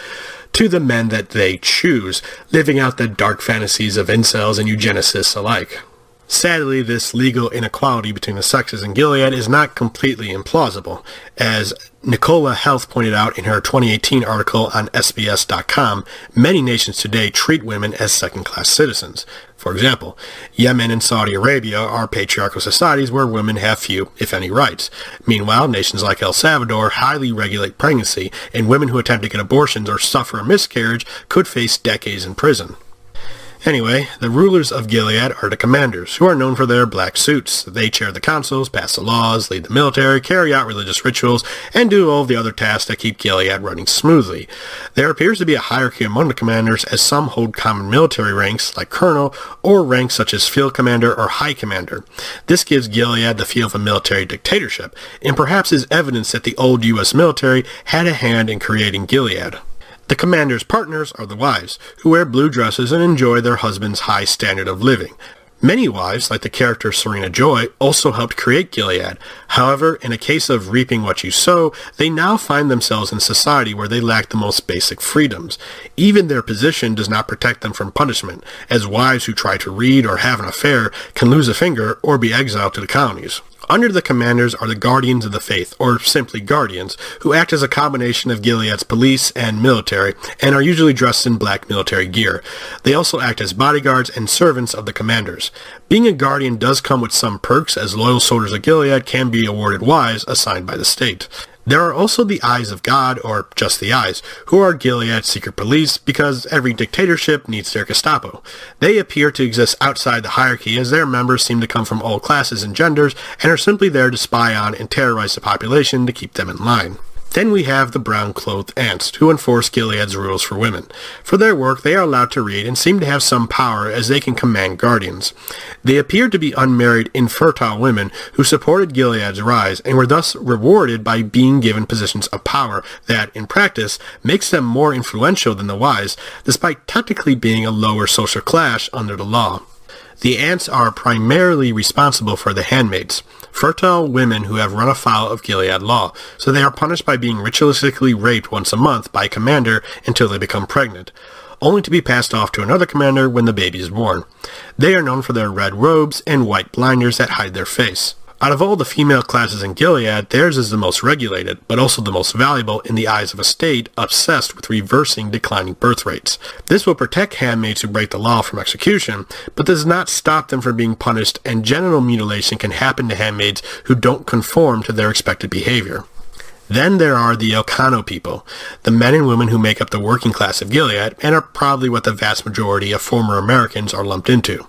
to the men that they choose, living out the dark fantasies of incels and eugenicists alike. Sadly, this legal inequality between the sexes in Gilead is not completely implausible. As Nicola Heath pointed out in her 2018 article on SBS.com, many nations today treat women as second-class citizens. For example, Yemen and Saudi Arabia are patriarchal societies where women have few, if any, rights. Meanwhile, nations like El Salvador highly regulate pregnancy, and women who attempt to get abortions or suffer a miscarriage could face decades in prison. Anyway, the rulers of Gilead are the commanders, who are known for their black suits. They chair the councils, pass the laws, lead the military, carry out religious rituals, and do all the other tasks that keep Gilead running smoothly. There appears to be a hierarchy among the commanders, as some hold common military ranks, like colonel, or ranks such as field commander or high commander. This gives Gilead the feel of a military dictatorship, and perhaps is evidence that the old U.S. military had a hand in creating Gilead. The commander's partners are the wives, who wear blue dresses and enjoy their husband's high standard of living. Many wives, like the character Serena Joy, also helped create Gilead. However, in a case of reaping what you sow, they now find themselves in society where they lack the most basic freedoms. Even their position does not protect them from punishment, as wives who try to read or have an affair can lose a finger or be exiled to the colonies. Under the commanders are the Guardians of the Faith, or simply Guardians, who act as a combination of Gilead's police and military, and are usually dressed in black military gear. They also act as bodyguards and servants of the commanders. Being a Guardian does come with some perks, as loyal soldiers of Gilead can be awarded wives assigned by the state. There are also the Eyes of God, or just the Eyes, who are Gilead's secret police because every dictatorship needs their Gestapo. They appear to exist outside the hierarchy as their members seem to come from all classes and genders and are simply there to spy on and terrorize the population to keep them in line. Then we have the brown-clothed aunts, who enforce Gilead's rules for women. For their work, they are allowed to read and seem to have some power as they can command guardians. They appear to be unmarried, infertile women who supported Gilead's rise and were thus rewarded by being given positions of power that, in practice, makes them more influential than the wise, despite technically being a lower social class under the law. The aunts are primarily responsible for the handmaids, fertile women who have run afoul of Gilead law, so they are punished by being ritualistically raped once a month by a commander until they become pregnant, only to be passed off to another commander when the baby is born. They are known for their red robes and white blinders that hide their face. Out of all the female classes in Gilead, theirs is the most regulated, but also the most valuable in the eyes of a state obsessed with reversing declining birth rates. This will protect handmaids who break the law from execution, but does not stop them from being punished, and genital mutilation can happen to handmaids who don't conform to their expected behavior. Then there are the Econo people, the men and women who make up the working class of Gilead and are probably what the vast majority of former Americans are lumped into.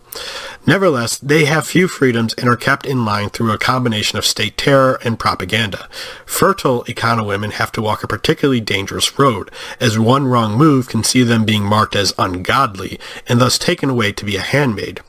Nevertheless, they have few freedoms and are kept in line through a combination of state terror and propaganda. Fertile Econo women have to walk a particularly dangerous road, as one wrong move can see them being marked as ungodly and thus taken away to be a handmaid.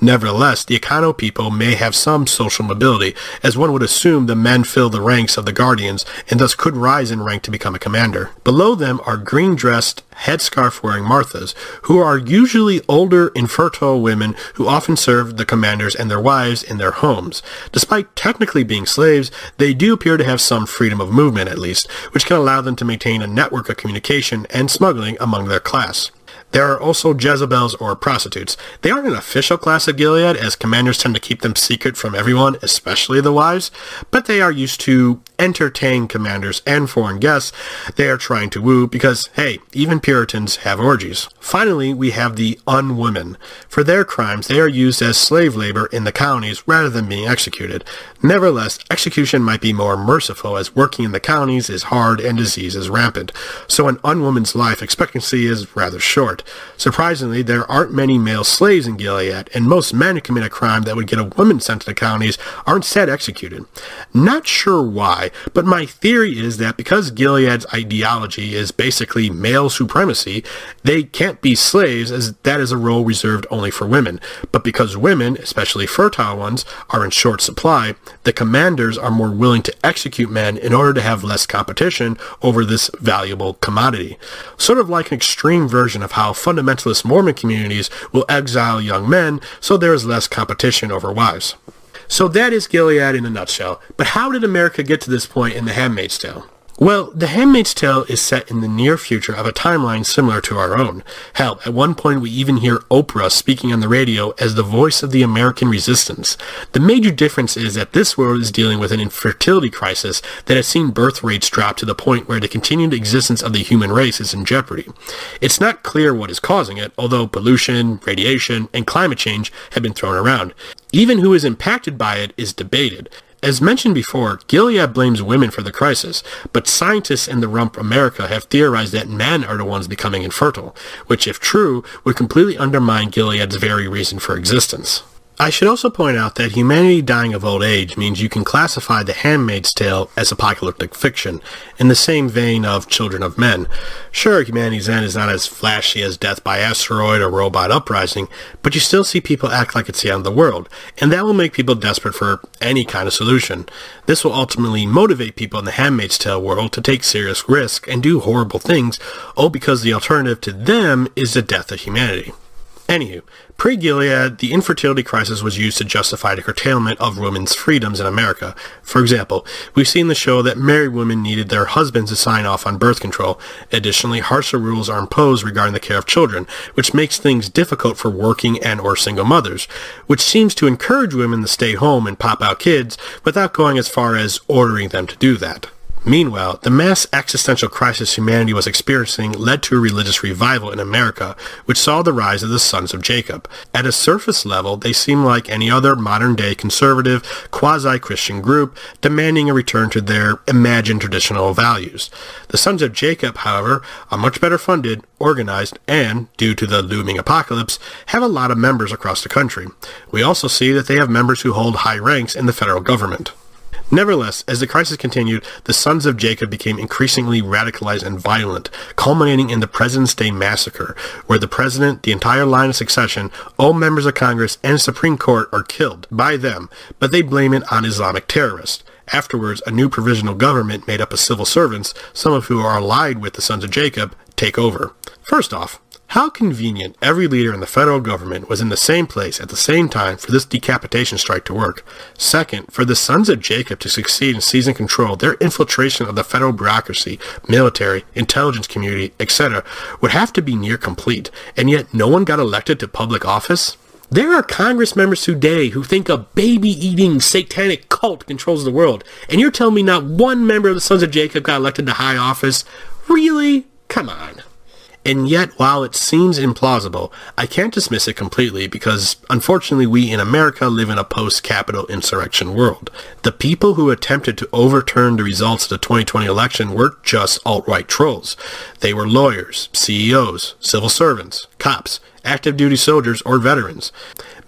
Nevertheless, the Econo people may have some social mobility, as one would assume the men fill the ranks of the guardians and thus could rise in rank to become a commander. Below them are green-dressed, headscarf-wearing Marthas, who are usually older, infertile women who often serve the commanders and their wives in their homes. Despite technically being slaves, they do appear to have some freedom of movement at least, which can allow them to maintain a network of communication and smuggling among their class. There are also Jezebels or prostitutes. They aren't an official class of Gilead, as commanders tend to keep them secret from everyone, especially the wives, but they are used to entertain commanders and foreign guests they are trying to woo because, hey, even Puritans have orgies. Finally, we have the unwomen. For their crimes, they are used as slave labor in the colonies rather than being executed. Nevertheless, execution might be more merciful as working in the colonies is hard and disease is rampant, so an unwoman's life expectancy is rather short. Surprisingly, there aren't many male slaves in Gilead, and most men who commit a crime that would get a woman sent to the colonies aren't said executed. Not sure why, but my theory is that because Gilead's ideology is basically male supremacy, they can't be slaves as that is a role reserved only for women. But because women, especially fertile ones, are in short supply, the commanders are more willing to execute men in order to have less competition over this valuable commodity. Sort of like an extreme version of how fundamentalist Mormon communities will exile young men so there is less competition over wives. So that is Gilead in a nutshell. But how did America get to this point in The Handmaid's Tale? Well, The Handmaid's Tale is set in the near future of a timeline similar to our own. Hell, at one point we even hear Oprah speaking on the radio as the voice of the American resistance. The major difference is that this world is dealing with an infertility crisis that has seen birth rates drop to the point where the continued existence of the human race is in jeopardy. It's not clear what is causing it, although pollution, radiation, and climate change have been thrown around. Even who is impacted by it is debated. As mentioned before, Gilead blames women for the crisis, but scientists in the rump America have theorized that men are the ones becoming infertile, which if true, would completely undermine Gilead's very reason for existence. I should also point out that humanity dying of old age means you can classify The Handmaid's Tale as apocalyptic fiction, in the same vein of Children of Men. Sure, humanity's end is not as flashy as death by asteroid or robot uprising, but you still see people act like it's the end of the world, and that will make people desperate for any kind of solution. This will ultimately motivate people in the Handmaid's Tale world to take serious risks and do horrible things, all because the alternative to them is the death of humanity. Anywho, pre-Gilead, the infertility crisis was used to justify the curtailment of women's freedoms in America. For example, we see in the show that married women needed their husbands to sign off on birth control. Additionally, harsher rules are imposed regarding the care of children, which makes things difficult for working and or single mothers, which seems to encourage women to stay home and pop out kids without going as far as ordering them to do that. Meanwhile, the mass existential crisis humanity was experiencing led to a religious revival in America, which saw the rise of the Sons of Jacob. At a surface level, they seem like any other modern-day conservative, quasi-Christian group, demanding a return to their imagined traditional values. The Sons of Jacob, however, are much better funded, organized, and, due to the looming apocalypse, have a lot of members across the country. We also see that they have members who hold high ranks in the federal government. Nevertheless, as the crisis continued, the Sons of Jacob became increasingly radicalized and violent, culminating in the President's Day Massacre, where the President, the entire line of succession, all members of Congress, and Supreme Court are killed by them, but they blame it on Islamic terrorists. Afterwards, a new provisional government made up of civil servants, some of who are allied with the Sons of Jacob, take over. First off, how convenient every leader in the federal government was in the same place at the same time for this decapitation strike to work. Second, for the Sons of Jacob to succeed in seizing control, their infiltration of the federal bureaucracy, military, intelligence community, etc. would have to be near complete, and yet no one got elected to public office? There are Congress members today who think a baby-eating satanic cult controls the world, and you're telling me not one member of the Sons of Jacob got elected to high office? Really? Come on. And yet, while it seems implausible, I can't dismiss it completely because, unfortunately, we in America live in a post-capital insurrection world. The people who attempted to overturn the results of the 2020 election weren't just alt-right trolls. They were lawyers, CEOs, civil servants, cops, active duty soldiers, or veterans.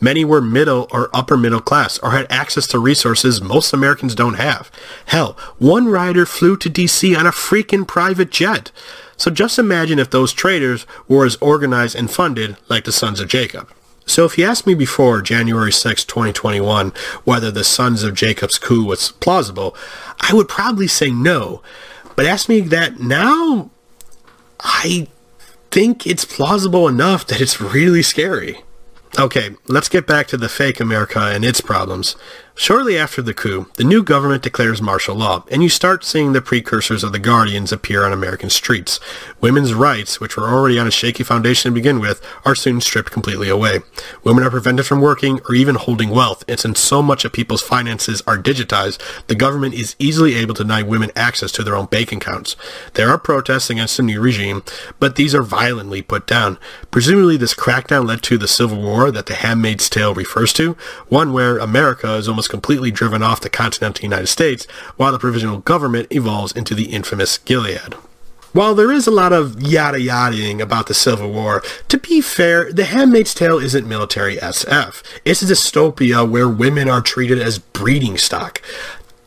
Many were middle or upper middle class or had access to resources most Americans don't have. Hell, one rider flew to DC on a freaking private jet. So just imagine if those traitors were as organized and funded like the Sons of Jacob. So if you asked me before January 6, 2021, whether the Sons of Jacob's coup was plausible, I would probably say no. But ask me that now, I think it's plausible enough that it's really scary. Okay, let's get back to the fake America and its problems. Shortly after the coup, the new government declares martial law, and you start seeing the precursors of the Guardians appear on American streets. Women's rights, which were already on a shaky foundation to begin with, are soon stripped completely away. Women are prevented from working or even holding wealth, and since so much of people's finances are digitized, the government is easily able to deny women access to their own bank accounts. There are protests against the new regime, but these are violently put down. Presumably this crackdown led to the Civil War that The Handmaid's Tale refers to, one where America is almost completely driven off the continental United States, while the provisional government evolves into the infamous Gilead. While there is a lot of yada yadaing about the Civil War, to be fair, The Handmaid's Tale isn't military SF. It's a dystopia where women are treated as breeding stock.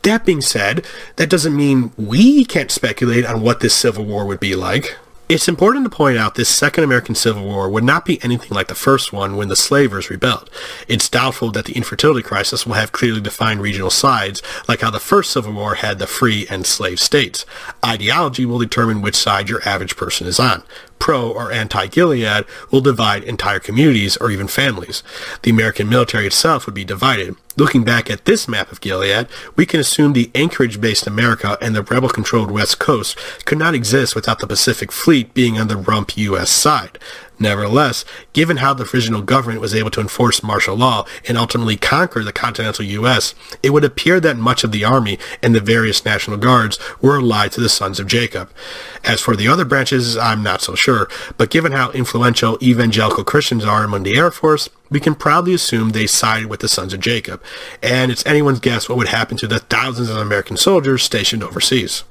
That being said, that doesn't mean we can't speculate on what this Civil War would be like. It's important to point out this Second American Civil War would not be anything like the first one when the slavers rebelled. It's doubtful that the infertility crisis will have clearly defined regional sides like how the first Civil War had the free and slave states. Ideology will determine which side your average person is on. Pro or anti-Gilead will divide entire communities or even families. The American military itself would be divided. Looking back at this map of Gilead, we can assume the Anchorage-based America and the rebel-controlled West Coast could not exist without the Pacific Fleet being on the rump U.S. side. Nevertheless, given how the provisional government was able to enforce martial law and ultimately conquer the continental U.S., it would appear that much of the army and the various National Guards were allied to the Sons of Jacob. As for the other branches, I'm not so sure, but given how influential evangelical Christians are among the Air Force, we can proudly assume they sided with the Sons of Jacob, and it's anyone's guess what would happen to the thousands of American soldiers stationed overseas.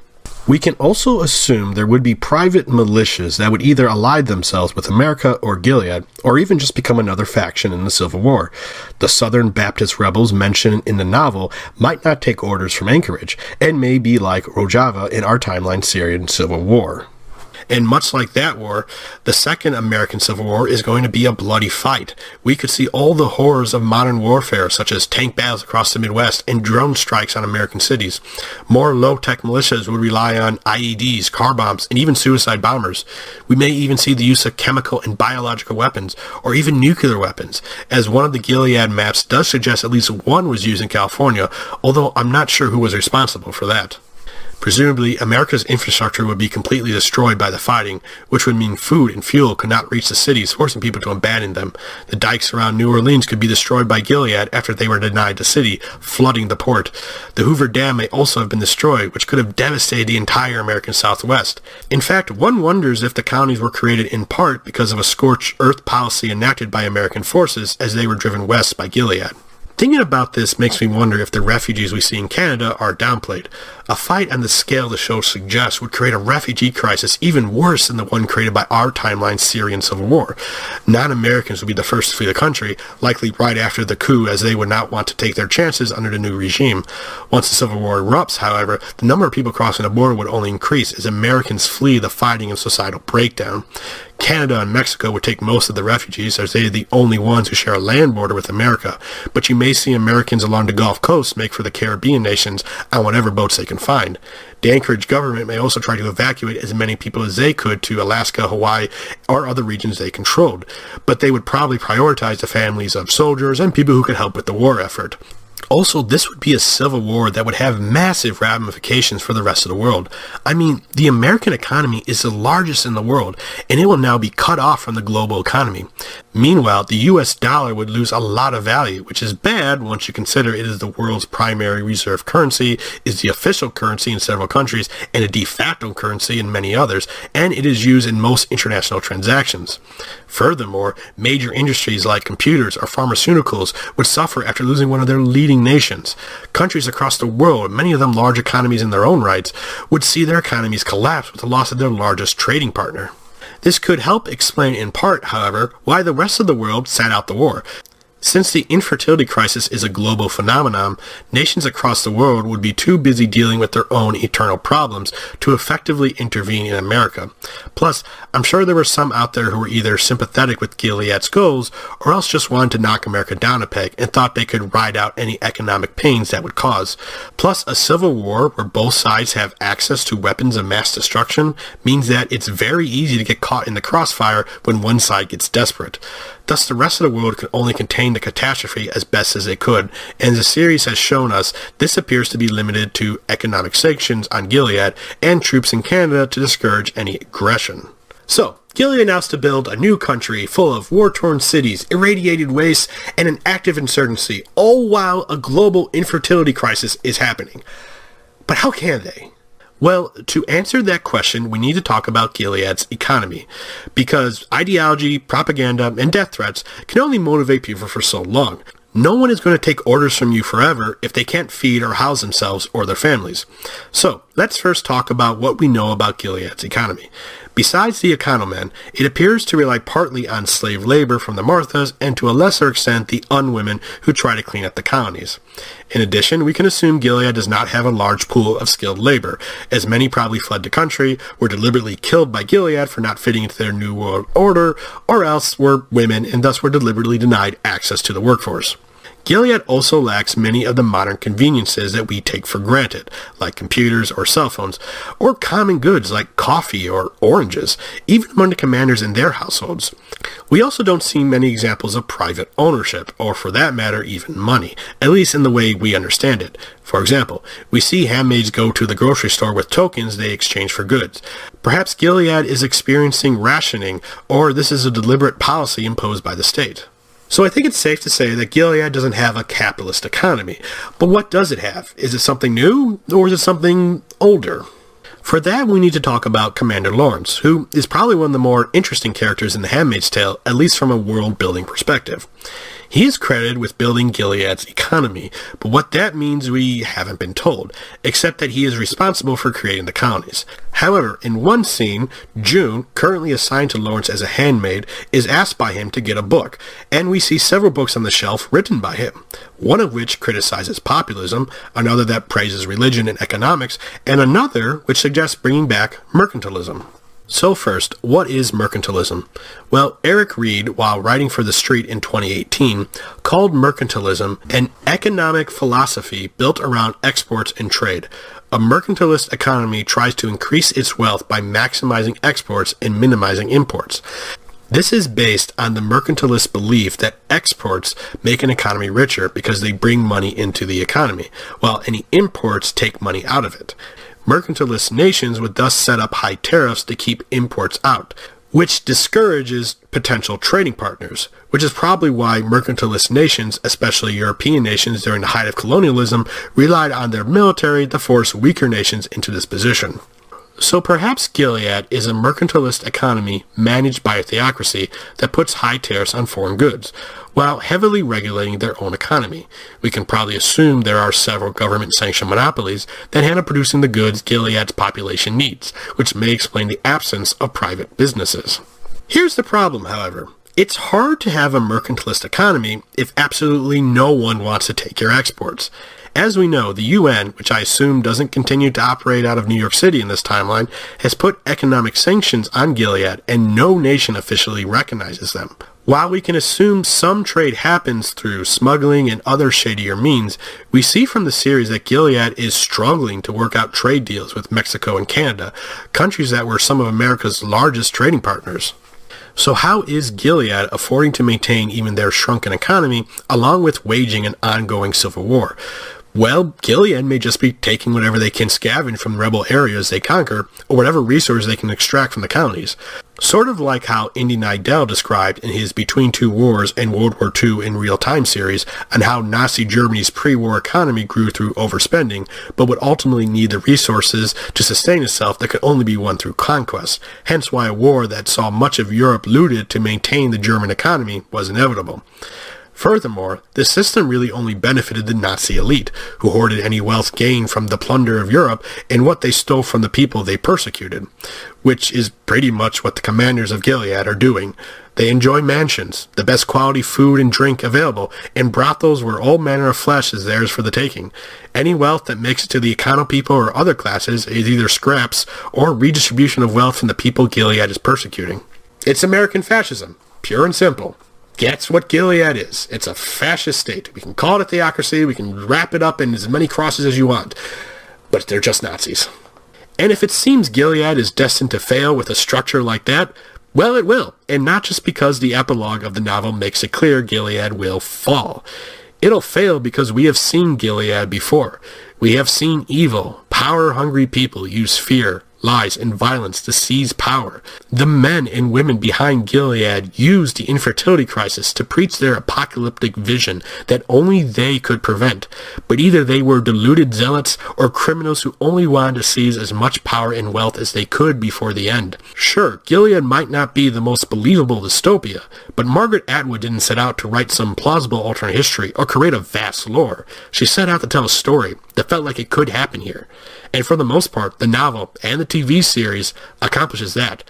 We can also assume there would be private militias that would either ally themselves with America or Gilead, or even just become another faction in the Civil War. The Southern Baptist rebels mentioned in the novel might not take orders from Anchorage, and may be like Rojava in our timeline Syrian Civil War. And much like that war, the second American Civil War is going to be a bloody fight. We could see all the horrors of modern warfare, such as tank battles across the Midwest and drone strikes on American cities. More low-tech militias would rely on IEDs, car bombs, and even suicide bombers. We may even see the use of chemical and biological weapons, or even nuclear weapons, as one of the Gilead maps does suggest at least one was used in California, although I'm not sure who was responsible for that. Presumably, America's infrastructure would be completely destroyed by the fighting, which would mean food and fuel could not reach the cities, forcing people to abandon them. The dikes around New Orleans could be destroyed by Gilead after they were denied the city, flooding the port. The Hoover Dam may also have been destroyed, which could have devastated the entire American Southwest. In fact, one wonders if the colonies were created in part because of a scorched earth policy enacted by American forces as they were driven west by Gilead. Thinking about this makes me wonder if the refugees we see in Canada are downplayed. A fight on the scale the show suggests would create a refugee crisis even worse than the one created by our timeline's Syrian civil war. Non-Americans would be the first to flee the country, likely right after the coup as they would not want to take their chances under the new regime. Once the civil war erupts, however, the number of people crossing the border would only increase as Americans flee the fighting and societal breakdown. Canada and Mexico would take most of the refugees as they are the only ones who share a land border with America, but you may see Americans along the Gulf Coast make for the Caribbean nations on whatever boats they can find. The Anchorage government may also try to evacuate as many people as they could to Alaska, Hawaii, or other regions they controlled, but they would probably prioritize the families of soldiers and people who could help with the war effort. Also, this would be a civil war that would have massive ramifications for the rest of the world. I mean, the American economy is the largest in the world, and it will now be cut off from the global economy. Meanwhile, the US dollar would lose a lot of value, which is bad once you consider it is the world's primary reserve currency, is the official currency in several countries, and a de facto currency in many others, and it is used in most international transactions. Furthermore, major industries like computers or pharmaceuticals would suffer after losing one of their leading nations. Countries across the world, many of them large economies in their own rights, would see their economies collapse with the loss of their largest trading partner. This could help explain in part, however, why the rest of the world sat out the war. Since the infertility crisis is a global phenomenon, nations across the world would be too busy dealing with their own eternal problems to effectively intervene in America. Plus, I'm sure there were some out there who were either sympathetic with Gilead's goals or else just wanted to knock America down a peg and thought they could ride out any economic pains that would cause. Plus, a civil war where both sides have access to weapons of mass destruction means that it's very easy to get caught in the crossfire when one side gets desperate. Thus, the rest of the world could only contain the catastrophe as best as they could, and the series has shown us this appears to be limited to economic sanctions on Gilead and troops in Canada to discourage any aggression. So, Gilead announced to build a new country full of war-torn cities, irradiated wastes, and an active insurgency, all while a global infertility crisis is happening. But how can they? Well, to answer that question, we need to talk about Gilead's economy, because ideology, propaganda, and death threats can only motivate people for so long. No one is going to take orders from you forever if they can't feed or house themselves or their families. So, let's first talk about what we know about Gilead's economy. Besides the economen, it appears to rely partly on slave labor from the Marthas and to a lesser extent the unwomen who try to clean up the colonies. In addition, we can assume Gilead does not have a large pool of skilled labor, as many probably fled the country, were deliberately killed by Gilead for not fitting into their New World Order, or else were women and thus were deliberately denied access to the workforce. Gilead also lacks many of the modern conveniences that we take for granted, like computers or cell phones, or common goods like coffee or oranges, even among the commanders in their households. We also don't see many examples of private ownership, or for that matter, even money, at least in the way we understand it. For example, we see handmaids go to the grocery store with tokens they exchange for goods. Perhaps Gilead is experiencing rationing, or this is a deliberate policy imposed by the state. So I think it's safe to say that Gilead doesn't have a capitalist economy. But what does it have? Is it something new, or is it something older? For that, we need to talk about Commander Lawrence, who is probably one of the more interesting characters in The Handmaid's Tale, at least from a world-building perspective. He is credited with building Gilead's economy, but what that means we haven't been told, except that he is responsible for creating the colonies. However, in one scene, June, currently assigned to Lawrence as a handmaid, is asked by him to get a book, and we see several books on the shelf written by him, one of which criticizes populism, another that praises religion and economics, and another which suggests bringing back mercantilism. So first, what is mercantilism? Well, Eric Reed, while writing for The Street in 2018, called mercantilism an economic philosophy built around exports and trade. A mercantilist economy tries to increase its wealth by maximizing exports and minimizing imports. This is based on the mercantilist belief that exports make an economy richer because they bring money into the economy, while any imports take money out of it. Mercantilist nations would thus set up high tariffs to keep imports out, which discourages potential trading partners, which is probably why mercantilist nations, especially European nations during the height of colonialism, relied on their military to force weaker nations into this position. So perhaps Gilead is a mercantilist economy managed by a theocracy that puts high tariffs on foreign goods, while heavily regulating their own economy. We can probably assume there are several government-sanctioned monopolies that handle producing the goods Gilead's population needs, which may explain the absence of private businesses. Here's the problem, however. It's hard to have a mercantilist economy if absolutely no one wants to take your exports. As we know, the UN, which I assume doesn't continue to operate out of New York City in this timeline, has put economic sanctions on Gilead and no nation officially recognizes them. While we can assume some trade happens through smuggling and other shadier means, we see from the series that Gilead is struggling to work out trade deals with Mexico and Canada, countries that were some of America's largest trading partners. So how is Gilead affording to maintain even their shrunken economy along with waging an ongoing civil war? Well, Gilead may just be taking whatever they can scavenge from rebel areas they conquer, or whatever resources they can extract from the colonies. Sort of like how Indy Neidell described in his Between Two Wars and World War II in Real Time series, on how Nazi Germany's pre-war economy grew through overspending, but would ultimately need the resources to sustain itself that could only be won through conquest. Hence why a war that saw much of Europe looted to maintain the German economy was inevitable. Furthermore, this system really only benefited the Nazi elite, who hoarded any wealth gained from the plunder of Europe and what they stole from the people they persecuted, which is pretty much what the commanders of Gilead are doing. They enjoy mansions, the best quality food and drink available, and brothels where all manner of flesh is theirs for the taking. Any wealth that makes it to the Econo people or other classes is either scraps or redistribution of wealth from the people Gilead is persecuting. It's American fascism, pure and simple. That's what Gilead is. It's a fascist state. We can call it a theocracy. We can wrap it up in as many crosses as you want. But they're just Nazis. And if it seems Gilead is destined to fail with a structure like that, well, it will. And not just because the epilogue of the novel makes it clear Gilead will fall. It'll fail because we have seen Gilead before. We have seen evil, power-hungry people use fear, lies, and violence to seize power. The men and women behind Gilead used the infertility crisis to preach their apocalyptic vision that only they could prevent, but either they were deluded zealots or criminals who only wanted to seize as much power and wealth as they could before the end. Sure, Gilead might not be the most believable dystopia, but Margaret Atwood didn't set out to write some plausible alternate history or create a vast lore. She set out to tell a story that felt like it could happen here. And for the most part, the novel and the TV series accomplishes that,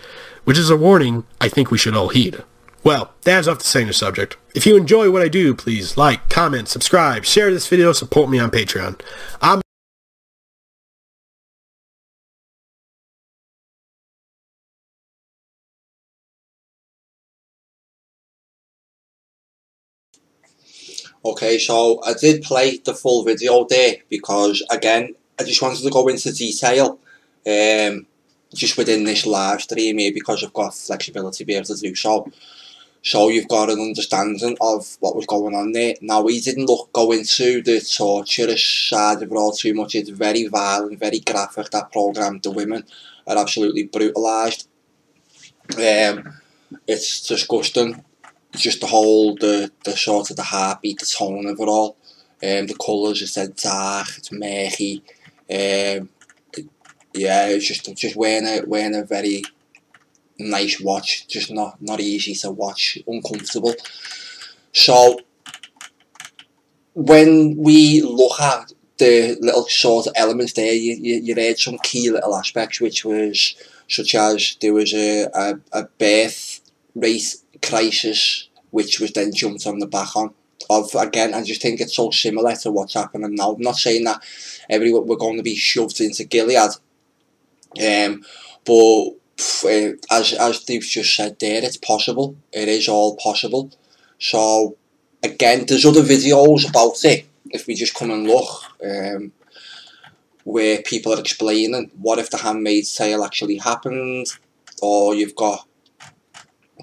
which is a warning I think we should all heed. Well, that's off the same subject. If you enjoy what I do, please like, comment, subscribe, share this video, support me on Patreon. I'm Okay, so I did play the full video there because again, I just wanted to go into detail um, just within this live stream here because I've got flexibility to be able to do so. So you've got an understanding of what was going on there. Now we didn't look go into the torturous side of it all too much. It's very violent, very graphic. That program, the women are absolutely brutalised. Um, it's disgusting. Just the whole, the, the sort of the heartbeat, the tone of it all. Um, the colours, said dark, it's murky. Um, yeah, it's just just wearing a wearing a very nice watch, just not not easy to watch, uncomfortable. So when we look at the little sort of elements there, you, you, you read some key little aspects, which was such as there was a, a, a birth rate crisis, which was then jumped on the back on of again. I just think it's so similar to what's happening now. I'm not saying that everyone we're going to be shoved into Gilead, um, but uh, as as they've just said there, it's possible. It is all possible. So again, there's other videos about it. If we just come and look, um, where people are explaining what if the handmaid's tale actually happened, or you've got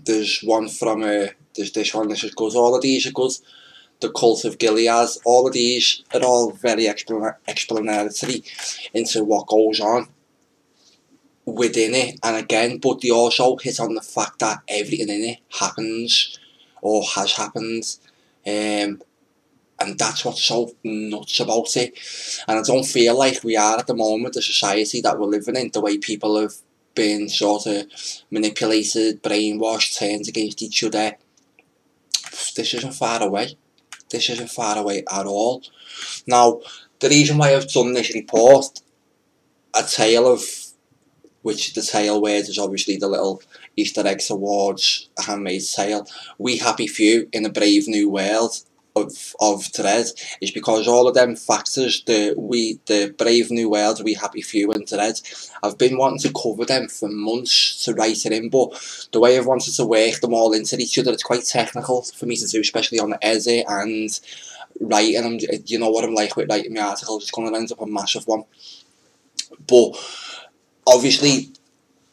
there's one from a uh, there's this one. This is good. All of these are good the cult of Gilead, all of these are all very explanatory into what goes on within it. And again, but they also hit on the fact that everything in it happens or has happened. Um, and that's what's so nuts about it. And I don't feel like we are at the moment, the society that we're living in, the way people have been sort of manipulated, brainwashed, turned against each other. This isn't far away. This isn't far away at all. Now, the reason why I've done this report, a tale of which the tale words is obviously the little Easter eggs towards A Handmaid's Tale. We Happy Few in a Brave New World of of Dredd is because all of them factors, the we the Brave New World, We Happy Few and Dredd, I've been wanting to cover them for months to write it in, but the way I've wanted to work them all into each other, it's quite technical for me to do, especially on the essay and writing. I'm, you know what I'm like with writing my articles, it's going to end up a massive one. But obviously,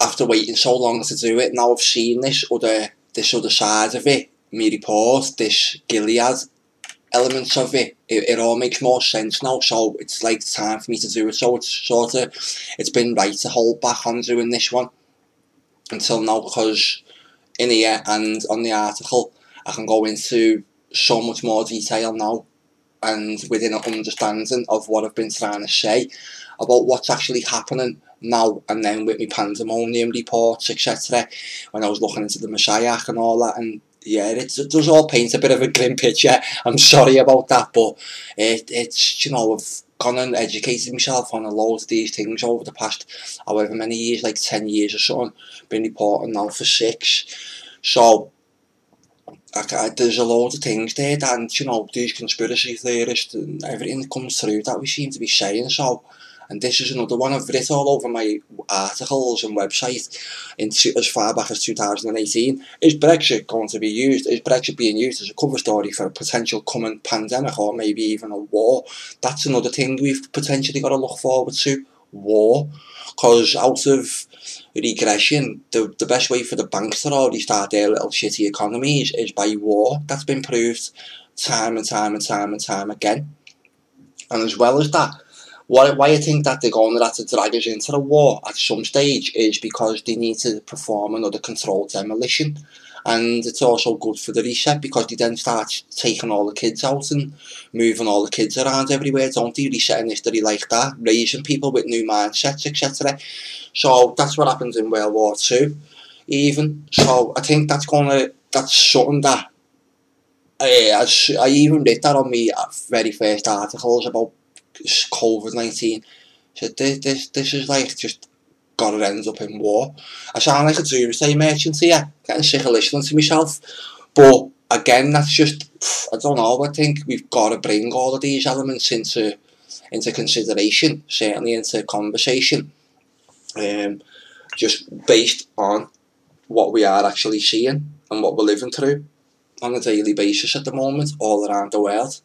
after waiting so long to do it, now I've seen this other this other side of it, me report, this Gilead elements of it, it, it all makes more sense now, so it's like time for me to do it, so it's sort of, it's been right to hold back on doing this one until now, because in here and on the article, I can go into so much more detail now, and within an understanding of what I've been trying to say about what's actually happening now and then with me pandemonium reports etc when I was looking into the Messiah and all that and yeah it, it does all paint a bit of a grim picture. I'm sorry about that but it, it's you know I've gone and educated myself on a lot of these things over the past however many years like 10 years or so been reporting now for six. So I, there's a lot of things there and you know these conspiracy theorists and everything comes through that we seem to be saying so and this is another one I've written all over my articles and website in as far back as 2018. Is Brexit going to be used? Is Brexit being used as a cover story for a potential coming pandemic or maybe even a war? That's another thing we've potentially got to look forward to. War. Because out of regression, the, the best way for the banks to already start their little shitty economies is by war. That's been proved time and time and time and time again. And as well as that, why, why I think that they're going to have to drag us into the war at some stage is because they need to perform another controlled demolition. And it's also good for the reset because they then start taking all the kids out and moving all the kids around everywhere, don't they? Resetting history like that, raising people with new mindsets, etc. So that's what happens in World War Two, even. So I think that's gonna that's something that eh, I, I, I even read that on my uh, very first articles about COVID-19. So this, this, this is like just got to end up in war. I sound like a doomsday merchant here, getting sick of listening to myself. But again, that's just, I don't know, I think we've got to bring all of these elements into into consideration, certainly into conversation, um, just based on what we are actually seeing and what we're living through on a daily basis at the moment all around the world.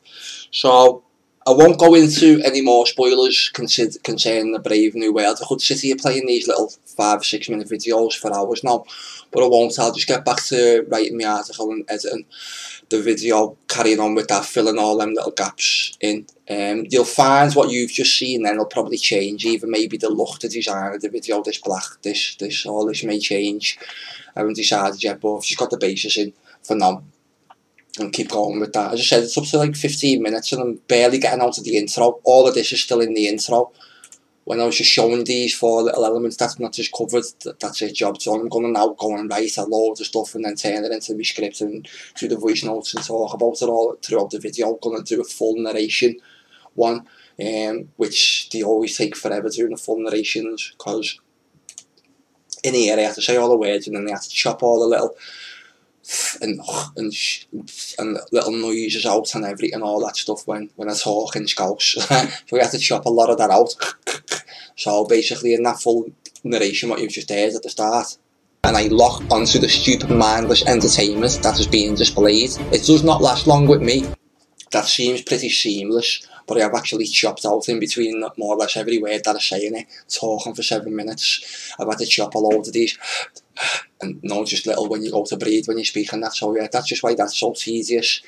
So I won't go into any more spoilers concerning the Brave New World. I could sit here playing these little five, six minute videos for hours now, but I won't. I'll just get back to writing my article and editing the video, carrying on with that, filling all them little gaps in. Um, you'll find what you've just seen then will probably change, even maybe the look, the design of the video, this black, this, this, all this may change. I haven't decided yet, but I've just got the basis in for now. And keep going with that. As I said, it's up to like 15 minutes and I'm barely getting out of the intro. All of this is still in the intro. When I was just showing these four little elements, that's not just covered, that's it job. So I'm going to now go and write a load of stuff and then turn it into my script and do the voice notes and talk about it all throughout the video. I'm going to do a full narration one, um, which they always take forever doing the full narrations because in here they have to say all the words and then they have to chop all the little and, and, and little noises out and everything and all that stuff when, when I talk in Scouse. so we had to chop a lot of that out. so basically in that full narration what you've just heard at the start, and I lock onto the stupid mindless entertainment that is being displayed. It does not last long with me. That seems pretty seamless but I have actually chopped out in between more or less every word that I say in it, talking for seven minutes. I've had to chop a load of these. And no, just little when you go to breathe when you speak and that. So yeah, that's just why that's so tedious.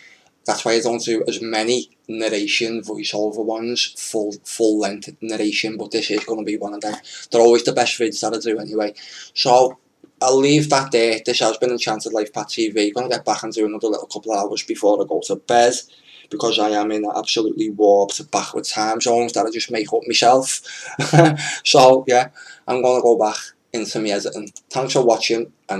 That's why I don't do as many narration voiceover ones, full full length narration, but this is going to be one of them. They're always the best vids that I do anyway. So I'll leave that there. This has been Enchanted Life Pat TV. Gonna get back and do another little couple of hours before I go to bed. Because I am in absolutely warped backward time zones that I just make up myself. so yeah, I'm gonna go back into my editing. Thanks for watching and